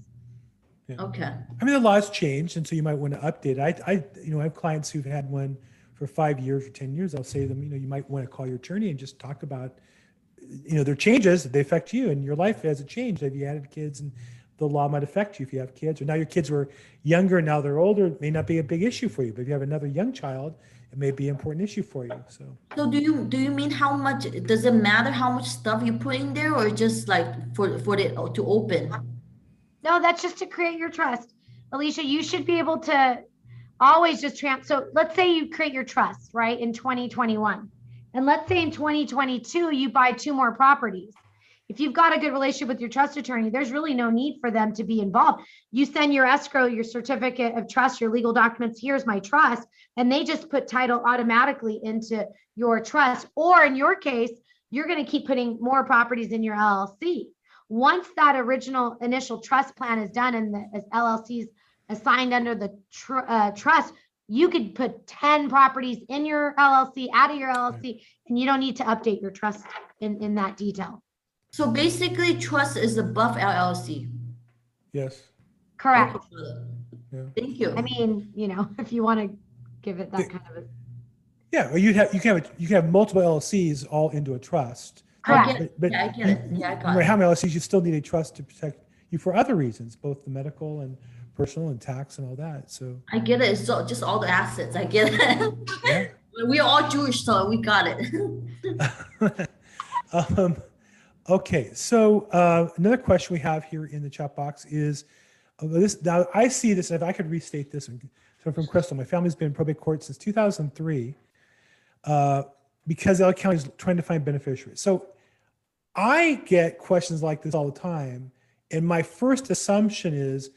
Okay. I mean, the laws changed, and so you might want to update. I, I, you know, I have clients who've had one for five years or ten years. I'll say to them, you know, you might want to call your attorney and just talk about, you know, their changes they affect you and your life as a change. Have you added kids, and the law might affect you if you have kids. Or now your kids were younger, and now they're older. It may not be a big issue for you, but if you have another young child, it may be an important issue for you. So So do you, do you mean how much, does it matter how much stuff you put in there or just like for, for it to open? No, that's just to create your trust. Alicia, you should be able to always just trans. So let's say you create your trust, right, in 2021. And let's say in 2022, you buy two more properties. If you've got a good relationship with your trust attorney, there's really no need for them to be involved. You send your escrow, your certificate of trust, your legal documents, here's my trust, and they just put title automatically into your trust. Or in your case, you're going to keep putting more properties in your LLC. Once that original initial trust plan is done and the LLCs assigned under the tr- uh, trust, you could put 10 properties in your LLC, out of your LLC, and you don't need to update your trust in, in that detail. So basically trust is above LLC. yes, Correct. Yeah. Thank you. I mean, you know, if you want to give it that The- kind of a, Yeah, or you have, you can have, you can have multiple LLCs all into a trust. I correct. get it. But- but Yeah, I get it. Yeah, I No got matter it. how many LLCs, you still need a trust to protect you for other reasons, both the medical and personal and tax and all that. So, I get it. So just all the assets. I get it. yeah. We're all Jewish, so we got it. um, okay, so uh, another question we have here in the chat box is uh, this. Now, I see this. If I could restate this, so from Crystal, my family's been in probate court since 2003 uh, because LA County is trying to find beneficiaries. So, I get questions like this all the time, and my first assumption is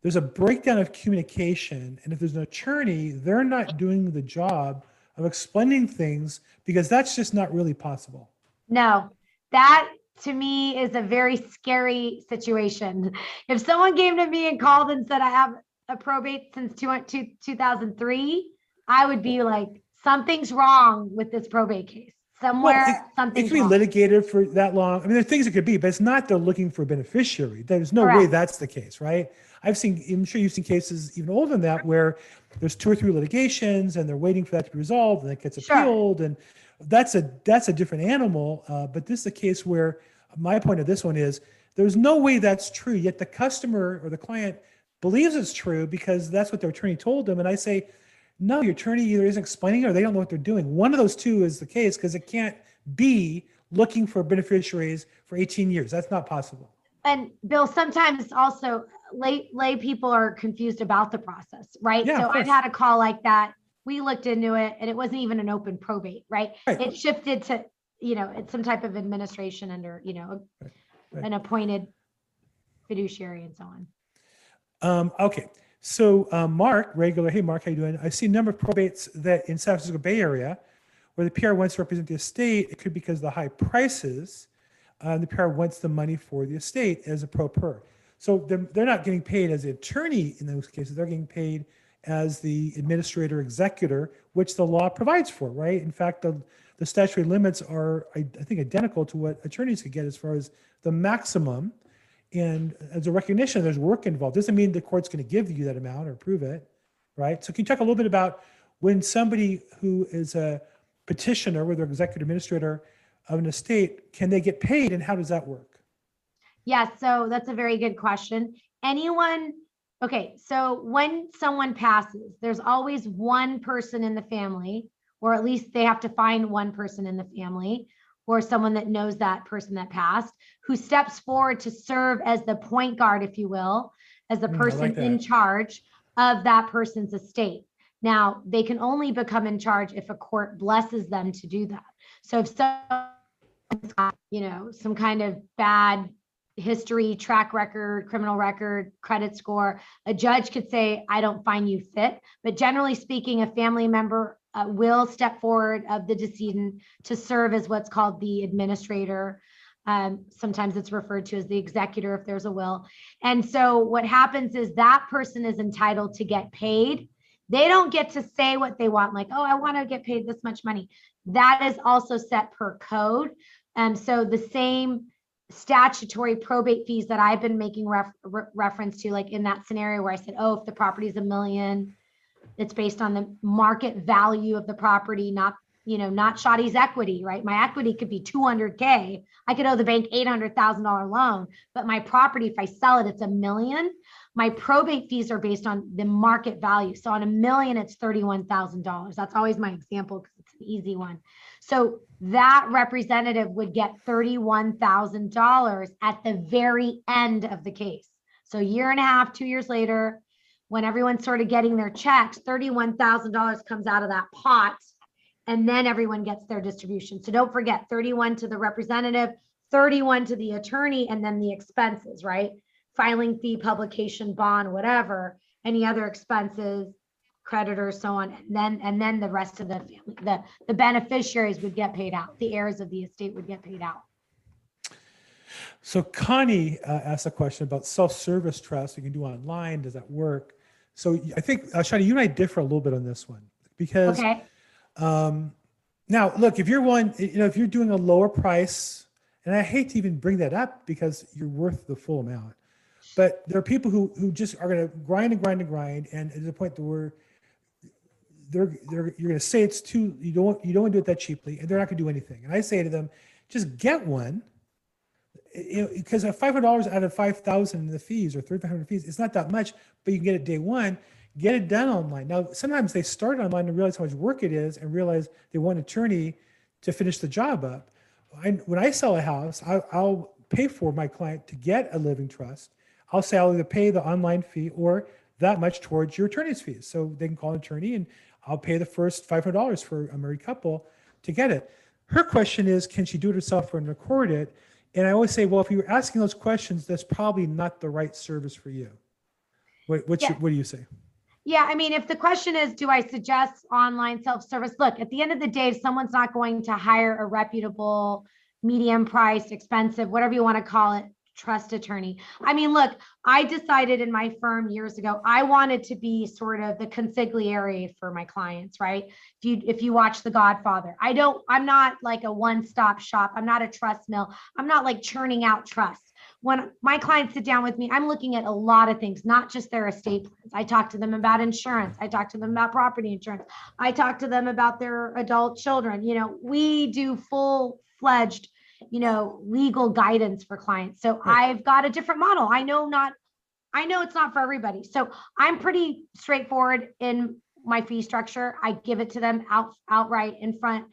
there's a breakdown of communication, and if there's an attorney, they're not doing the job of explaining things because that's just not really possible. No, that to me is a very scary situation. If someone came to me and called and said, I have a probate since two, two, 2003, I would be like, something's wrong with this probate case. Somewhere, it- It something's can be wrong. litigated for that long. I mean, there are things it could be, but it's not they're looking for a beneficiary. There's no way that's the case, right? I've seen, I'm sure you've seen cases even older than that where there's two or three litigations and they're waiting for that to be resolved and it gets Sure. appealed. And that's a, that's a different animal. Uh, but this is a case where my point of this one is there's no way that's true. Yet the customer or the client believes it's true because that's what their attorney told them. And I say, no, your attorney either isn't explaining it or they don't know what they're doing. One of those two is the case because it can't be looking for beneficiaries for 18 years. That's not possible. And Bill, sometimes also lay, lay people are confused about the process, right? Yeah, So I've had a call like that. We looked into it and it wasn't even an open probate, right? Right. It shifted to, you know, it's some type of administration under, you know, Right, right. an appointed fiduciary and so on. Um, okay. So uh, Mark, regular, hey Mark, how you doing? I see a number of probates that in San Francisco Bay Area where the PR wants to represent the estate. It could be because of the high prices. Uh, the PR wants the money for the estate as a pro per. So they're, they're not getting paid as the attorney in those cases. They're getting paid as the administrator executor, which the law provides for, right? In fact, the, the statutory limits are, I, I think, identical to what attorneys could get as far as the maximum. And as a recognition, there's work involved. Doesn't mean the court's going to give you that amount or approve it, right? So can you talk a little bit about when somebody who is a petitioner, whether executive administrator of an estate, can they get paid and how does that work? Yes, so that's a very good question. Anyone, okay, so when someone passes, there's always one person in the family, or at least they have to find one person in the family, or someone that knows that person that passed, who steps forward to serve as the point guard, if you will, as the Mm, person like in charge of that person's estate. Now, they can only become in charge if a court blesses them to do that. So if someone's got, you know, some kind of bad history, track record, criminal record, credit score, a judge could say, I don't find you fit. But generally speaking, a family member uh, will step forward of the decedent to serve as what's called the administrator. Um, sometimes it's referred to as the executor if there's a will. And so what happens is that person is entitled to get paid. They don't get to say what they want, like, oh, I want to get paid this much money. That is also set per code. And so the same statutory probate fees that I've been making ref- re- reference to, like in that scenario where I said, oh, if the property is a million, it's based on the market value of the property, not, you know, not Shadi's equity, right? My equity could be 200K. I could owe the bank $800,000 loan, but my property, if I sell it, it's a million. My probate fees are based on the market value. So on a million, it's $31,000. That's always my example because it's an easy one. So that representative would get $31,000 at the very end of the case. So year and a half, two years later, when everyone's sort of getting their checks, $31,000 comes out of that pot. And then everyone gets their distribution. So don't forget 31 to the representative, 31 to the attorney, and then the expenses, right? Filing fee, publication, bond, whatever, any other expenses, creditors, so on. And then, and then the rest of the, family, the, the beneficiaries would get paid out. The heirs of the estate would get paid out. So Connie uh, asked a question about self-service trust you can do online. Does that work? So I think, uh, Shadi, you and I differ a little bit on this one because Okay, Um, now, look, if you're one, you know, if you're doing a lower price, and I hate to even bring that up because you're worth the full amount, But there are people who who just are going to grind and grind and grind, and to the point that where they're they're you're going to say it's too you don't you don't want to do it that cheaply, and they're not going to do anything. And I say to them, just get one. Because five hundred dollars out of five thousand in the fees or three hundred fees, it's not that much, but you can get it day one. Get it done online. Now, sometimes they start online and realize how much work it is, and realize they want an attorney to finish the job up. I, when I sell a house, I, I'll pay for my client to get a living trust. I'll say I'll either pay the online fee or that much towards your attorney's fees. So they can call an attorney and I'll pay the first $500 for a married couple to get it. Her question is, can she do it herself and record it? And I always say, well, if you're asking those questions, that's probably not the right service for you. What, what's Yeah. your, what do you say? Yeah, I mean, if the question is, do I suggest online self-service? Look, at the end of the day, if someone's not going to hire a reputable, medium priced, expensive, whatever you want to call it, trust attorney. I mean, look, I decided in my firm years ago, I wanted to be sort of the consigliere for my clients, right? If you if you watch The Godfather, I don't, I'm not like a one-stop shop. I'm not a trust mill. I'm not like churning out trust when my clients sit down with me, I'm looking at a lot of things, not just their estate plans. I talk to them about insurance. I talk to them about property insurance. I talk to them about their adult children. You know, we do full fledged, you know, legal guidance for clients. So Right. I've got a different model. I know not, I know it's not for everybody. So I'm pretty straightforward in my fee structure. I give it to them out outright in front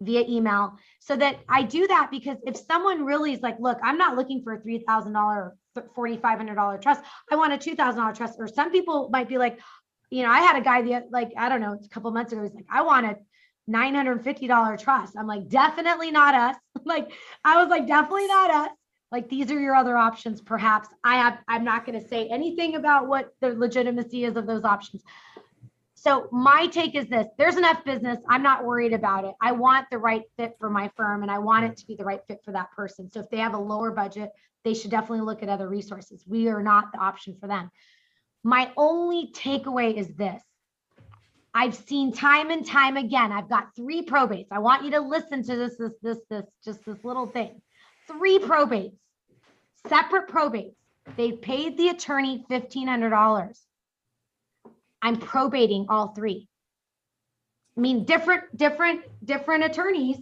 via email so that I do that because if someone really is like, look, I'm not looking for a three thousand dollar, forty five hundred dollar trust. I want a two thousand dollar trust. Or some people might be like, you know, I had a guy the like I don't know, a couple months ago. He's like, I want a nine hundred fifty dollar trust. I'm like, definitely not us. like I was like, definitely not us. Like these are your other options. Perhaps I have. I'm not going to say anything about what the legitimacy is of those options. So my take is this, there's enough business. I'm not worried about it. I want the right fit for my firm and I want it to be the right fit for that person. So if they have a lower budget, they should definitely look at other resources. We are not the option for them. My only takeaway is this. I've seen time and time again. I've got three probates. I want you to listen to this, this, this, this, just this little thing. Three probates, separate probates. They paid the attorney $1,500. I'm probating all three. I mean, different, different, different attorneys.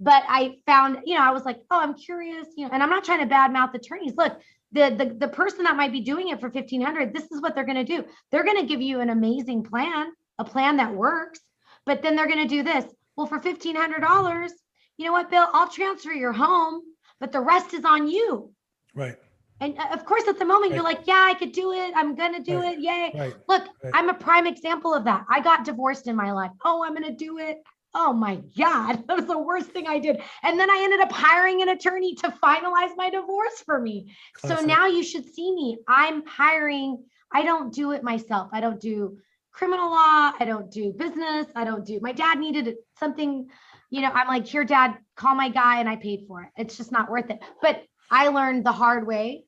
But I found, you know, I was like, oh, I'm curious, you know, and I'm not trying to badmouth attorneys. Look, the the the person that might be doing it for 1500, this is what they're going to do. They're going to give you an amazing plan, a plan that works, but then they're going to do this. Well, for $1500, you know what, Bill, I'll transfer your home, but the rest is on you. Right, And uh, of course, at the moment, you're like, yeah, I could do it. I'm going to do Right. it. Yay. right. Look, Right. I'm a prime example of that. I got divorced in my life. Oh, I'm going to do it. Oh my God, that was the worst thing I did. And then I ended up hiring an attorney to finalize my divorce for me. So now you should see me. I'm hiring, I don't do it myself. I don't do criminal law. I don't do business. I don't do, my dad needed something, you know, I'm like, here, dad, call my guy and I paid for it. It's just not worth it. But I learned the hard way.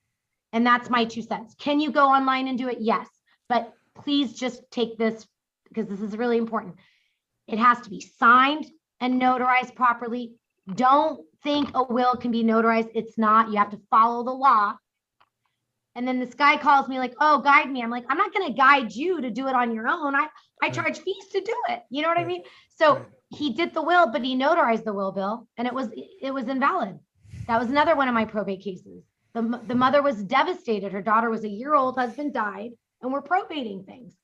And that's my two cents. Can you go online and do it? Yes. But please just take this because this is really important. It has to be signed and notarized properly. Don't think a will can be notarized. It's not. You have to follow the law. And then this guy calls me like, "Oh, guide me." I'm like, "I'm not going to guide you to do it on your own. I I charge fees to do it. You know what I mean?" So he did the will, but he notarized the will bill, and it was it was invalid. That was another one of my probate cases. The the mother was devastated. Her daughter was a year old, husband died, and we're probating things.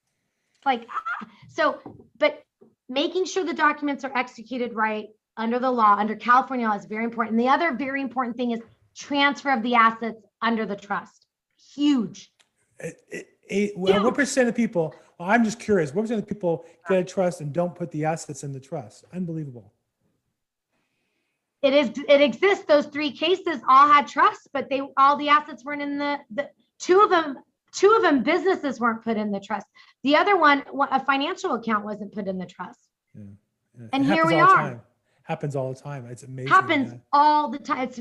Like ah. so, but making sure the documents are executed right under the law, under California law is very important. And the other very important thing is transfer of the assets under the trust. Huge. It- it- it- well, what percent of people, well, I'm just curious, what percent of people get a trust and don't put the assets in the trust? Unbelievable. It is, it exists. Those three cases all had trust, but they, all the assets weren't in the, the, two of them, two of them businesses weren't put in the trust. The other one, a financial account wasn't put in the trust. Yeah, And it here we are. time. Happens all the time. It's amazing. Happens yeah. all the time. It's,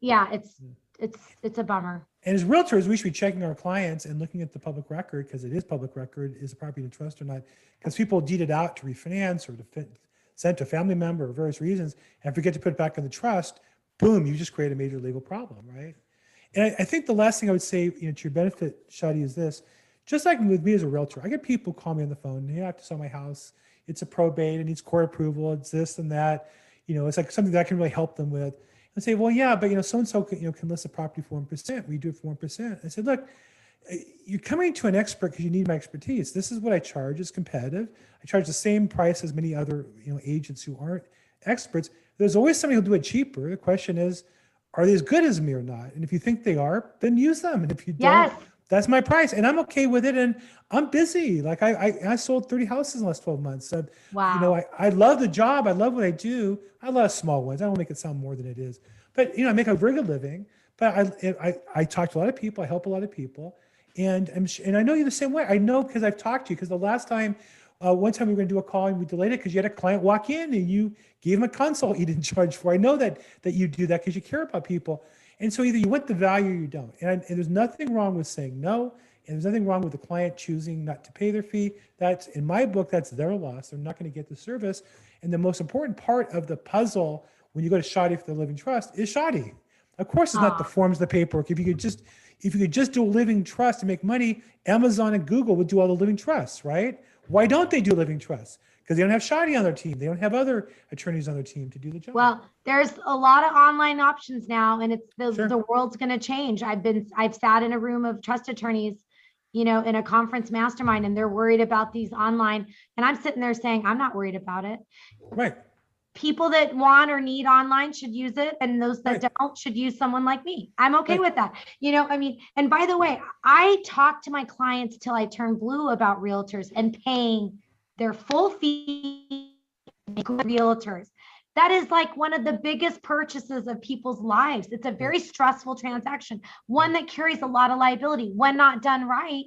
yeah, it's, Yeah. it's, it's a bummer. And as realtors, we should be checking our clients and looking at the public record because it is public record, is the property in trust or not? Because people deed it out to refinance or to fit, send to a family member or various reasons and forget to put it back in the trust, boom, you just create a major legal problem, right? And I, I think the last thing I would say, you know, to your benefit, Shadi, is this: just like with me as a realtor, I get people call me on the phone. Hey, I have to sell my house. It's a probate. It needs court approval. It's this and that. You know, it's like something that I can really help them with. And say, well, yeah, but you know, so and so can you know can list a property for one percent. We do it for one percent. I said, look, uh, you're coming to an expert because you need my expertise. This is what I charge. It's competitive. I charge the same price as many other you know agents who aren't experts. There's always somebody who'll do it cheaper. The question is, are they as good as me or not? And if you think they are, then use them. And if you don't, Yes. That's my price. And I'm okay with it. And I'm busy. Like I I, I sold 30 houses in the last 12 months. So, Wow. you know, I, I love the job. I love what I do. I love small ones. I don't make it sound more than it is. But you know, I make a very good living. But I I, I talk to a lot of people. I help a lot of people. And I'm and I know you the same way. I know because I've talked to you. Because the last time, uh, one time we were going to do a call and we delayed it because you had a client walk in and you gave him a consult you didn't charge for. I know that that you do that because you care about people. And so either you want the value or you don't. And, and there's nothing wrong with saying no. And there's nothing wrong with the client choosing not to pay their fee. That's in my book, that's their loss. They're not going to get the service. And the most important part of the puzzle when you go to Shadi for the Living Trust is Shadi. Of course, it's not the Ah. forms, the paperwork. If you could just if you could just do a living trust to make money, Amazon and Google would do all the living trusts, right? Why don't they do living trusts? Because they don't have Shadi on their team. They don't have other attorneys on their team to do the job. Well, there's a lot of online options now and it's the, Sure. the world's going to change. I've been, I've sat in a room of trust attorneys, you know, in a conference mastermind and they're worried about these online. And I'm sitting there saying, I'm not worried about it. right. People that want or need online should use it and those that Right. don't should use someone like me. I'm okay Right. with that. You know, I mean, and by the way, I talk to my clients till I turn blue about realtors and paying their full fee realtors. That is like one of the biggest purchases of people's lives. It's a very stressful transaction, one that carries a lot of liability. When not done right,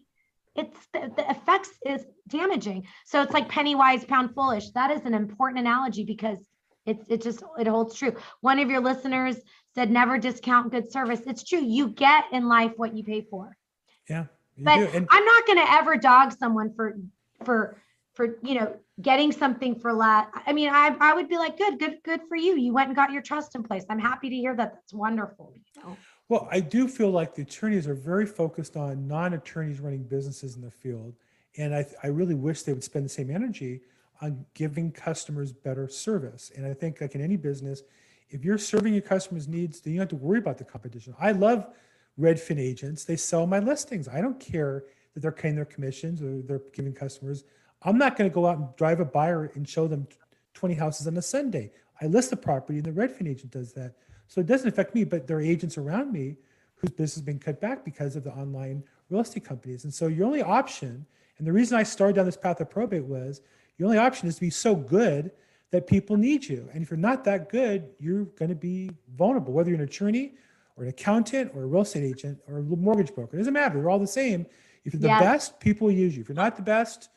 it's the, the effects is damaging. So it's like penny wise, pound foolish. That is an important analogy because it's it just it holds true. One of your listeners said never discount good service. It's true. You get in life what you pay for. Yeah. But. And I'm not going to ever dog someone for for for you know getting something for less. I mean, I I would be like, good, good, good for you. You went and got your trust in place. I'm happy to hear that. That's wonderful. You know? Well, I do feel like the attorneys are very focused on non-attorneys running businesses in the field. And I, I really wish they would spend the same energy on giving customers better service. And I think like in any business, if you're serving your customers' needs, then you don't have to worry about the competition. I love Redfin agents. They sell my listings. I don't care that they're paying their commissions or they're giving customers. I'm not going to go out and drive a buyer and show them 20 houses on a Sunday. I list the property and the Redfin agent does that. So it doesn't affect me, but there are agents around me whose business has been cut back because of the online real estate companies. And so your only option, and the reason I started down this path of probate was your only option is to be so good that people need you. And if you're not that good, you're going to be vulnerable, whether you're an attorney or an accountant or a real estate agent or a mortgage broker. It doesn't matter. They're all the same. If you're the Yes. best, people will use you. If you're not the best,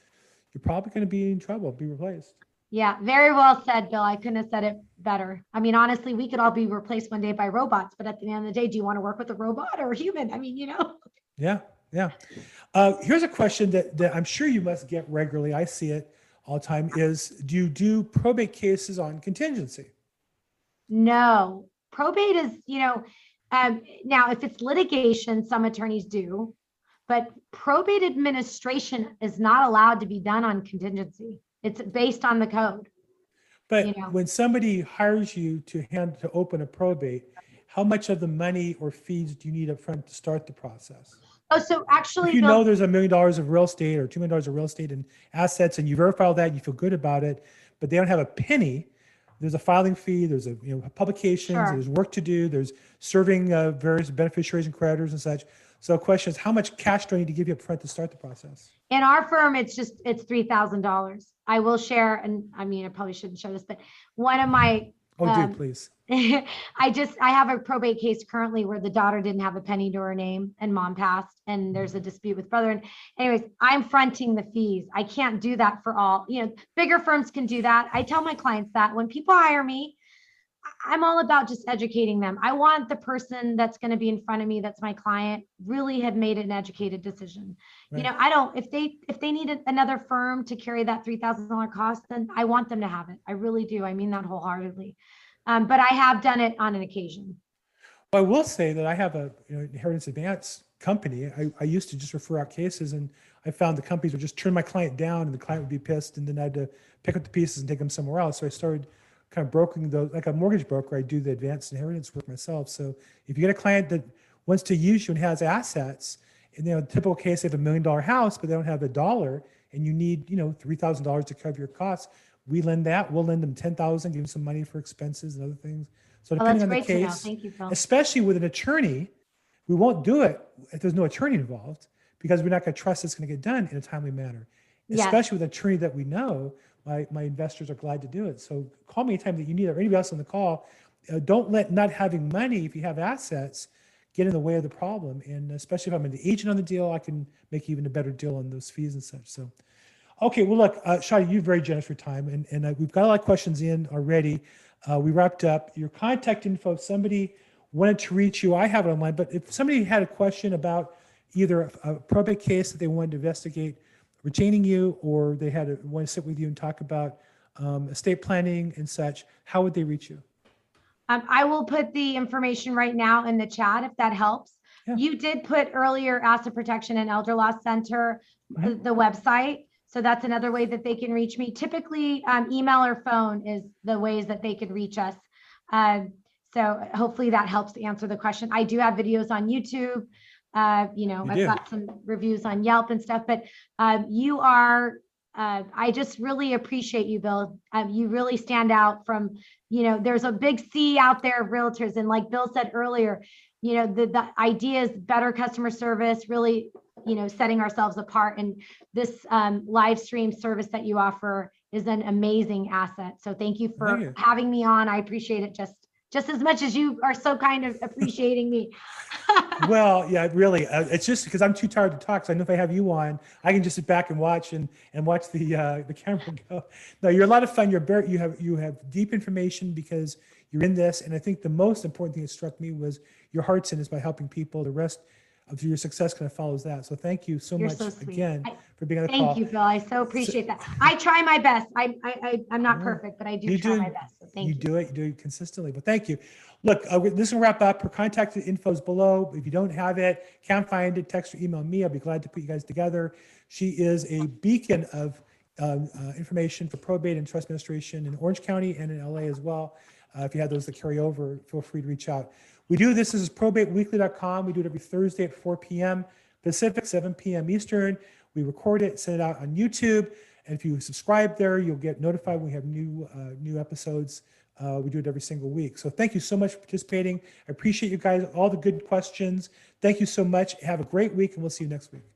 you're probably going to be in trouble, be replaced. Yeah, very well said, Bill. I couldn't have said it better. I mean, honestly, we could all be replaced one day by robots, but at the end of the day, do you want to work with a robot or a human? I mean, you know. Yeah, yeah. Uh, here's a question that, that I'm sure you must get regularly. I see it all the time is do you do probate cases on contingency? No, probate is, you know, um, now if it's litigation, some attorneys do, but probate administration is not allowed to be done on contingency. It's based on the code. But You know. when somebody hires you to hand to open a probate, how much of the money or fees do you need up front to start the process? Oh, so actually, If you Bill- know there's a million dollars of real estate or two million dollars of real estate and assets and you verify all that, and you feel good about it, but they don't have a penny, there's a filing fee, there's a, you know, publications, Sure. there's work to do, there's serving uh, various beneficiaries and creditors and such. So the question is, how much cash do I need to give you up front to start the process? in our firm, it's just, it's three thousand dollars. I will share, and I mean, I probably shouldn't show this, but one of my Oh, Um, do please. I just, I have a probate case currently where the daughter didn't have a penny to her name and mom passed and there's a dispute with brother. And anyways, I'm fronting the fees. I can't do that for all, you know, bigger firms can do that. I tell my clients that when people hire me, I'm all about just educating them. I want the person that's going to be in front of me, that's my client, really had made an educated decision. You know, I don't, if they, if they need another firm to carry that $3,000 cost, then I want them to have it. I really do. I mean that wholeheartedly. Um, but I have done it on an occasion. I will say that I have a you know, inheritance advance company. I, I used to just refer out cases, and I found the companies would just turn my client down, and the client would be pissed, and then I had to pick up the pieces and take them somewhere else. So I started kind of brokering those, like a mortgage broker. I do the advanced inheritance work myself. So if you get a client that wants to use you and has assets, and you know, typical case they have a million dollar house, but they don't have a dollar, and you need you know three thousand dollars to cover your costs, we lend that. We'll lend them ten thousand, give them some money for expenses and other things. So Oh, depending that's on the case, Thank you, especially with an attorney, we won't do it if there's no attorney involved because we're not going to trust it's going to get done in a timely manner. Yes. Especially with an attorney that we know, my, my investors are glad to do it. So call me anytime that you need it or anybody else on the call. Uh, don't let not having money, if you have assets, get in the way of the problem. And especially if I'm an agent on the deal, I can make even a better deal on those fees and such. So, okay, well, look, uh, Shadi, you're very generous for time, and, and uh, we've got a lot of questions in already. Uh, we wrapped up your contact info. If somebody wanted to reach you, I have it online, but if somebody had a question about either a, a probate case that they wanted to investigate retaining you, or they had to want to sit with you and talk about um, estate planning and such, how would they reach you? Um, I will put the information right now in the chat if that helps. Yeah. You did put earlier Asset Protection and Elder Law Center, the, Right. the website. So that's another way that they can reach me. Typically, um, email or phone is the ways that they could reach us. Um, so hopefully that helps answer the question. I do have videos on YouTube. Uh, you know, You I've do. got some reviews on Yelp and stuff, but um, you are, uh, I just really appreciate you, Bill. Um, you really stand out from you know, there's a big sea out there of realtors. And like Bill said earlier, you know, the, the idea is better customer service, really, you know, setting ourselves apart. And this um, live stream service that you offer is an amazing asset. So thank you for Thank you. having me on. I appreciate it just, just as much as you are so kind of appreciating me. well, yeah, really. Uh, it's just because I'm too tired to talk. So I know if I have you on, I can just sit back and watch and and watch the uh, the camera go. No, you're a lot of fun. You're very, you have you have deep information because you're in this. And I think the most important thing that struck me was your heart's in is by helping people. The rest of your success kind of follows that. So thank you so You're much so again I- for being on the call. Thank you, Bill. I so appreciate that. I try my best. I, I, I I'm not perfect, but I do You try do- my best. So thank you you. do it. You do it consistently. But thank you. Look, uh, this will wrap up. Her contact info is below. If you don't have it, can't find it, text or email me. I'll be glad to put you guys together. She is a beacon of um, uh, information for probate and trust administration in Orange County and in LA as well. Uh, if you have those that carry over, feel free to reach out. We do this. Is probateweekly.com. We do it every Thursday at 4 p.m. Pacific, 7 p.m. Eastern. We record it, send it out on YouTube. And if you subscribe there, you'll get notified when we have new uh, new episodes. Uh, we do it every single week. So thank you so much for participating. I appreciate you guys, all the good questions. Thank you so much. Have a great week, and we'll see you next week.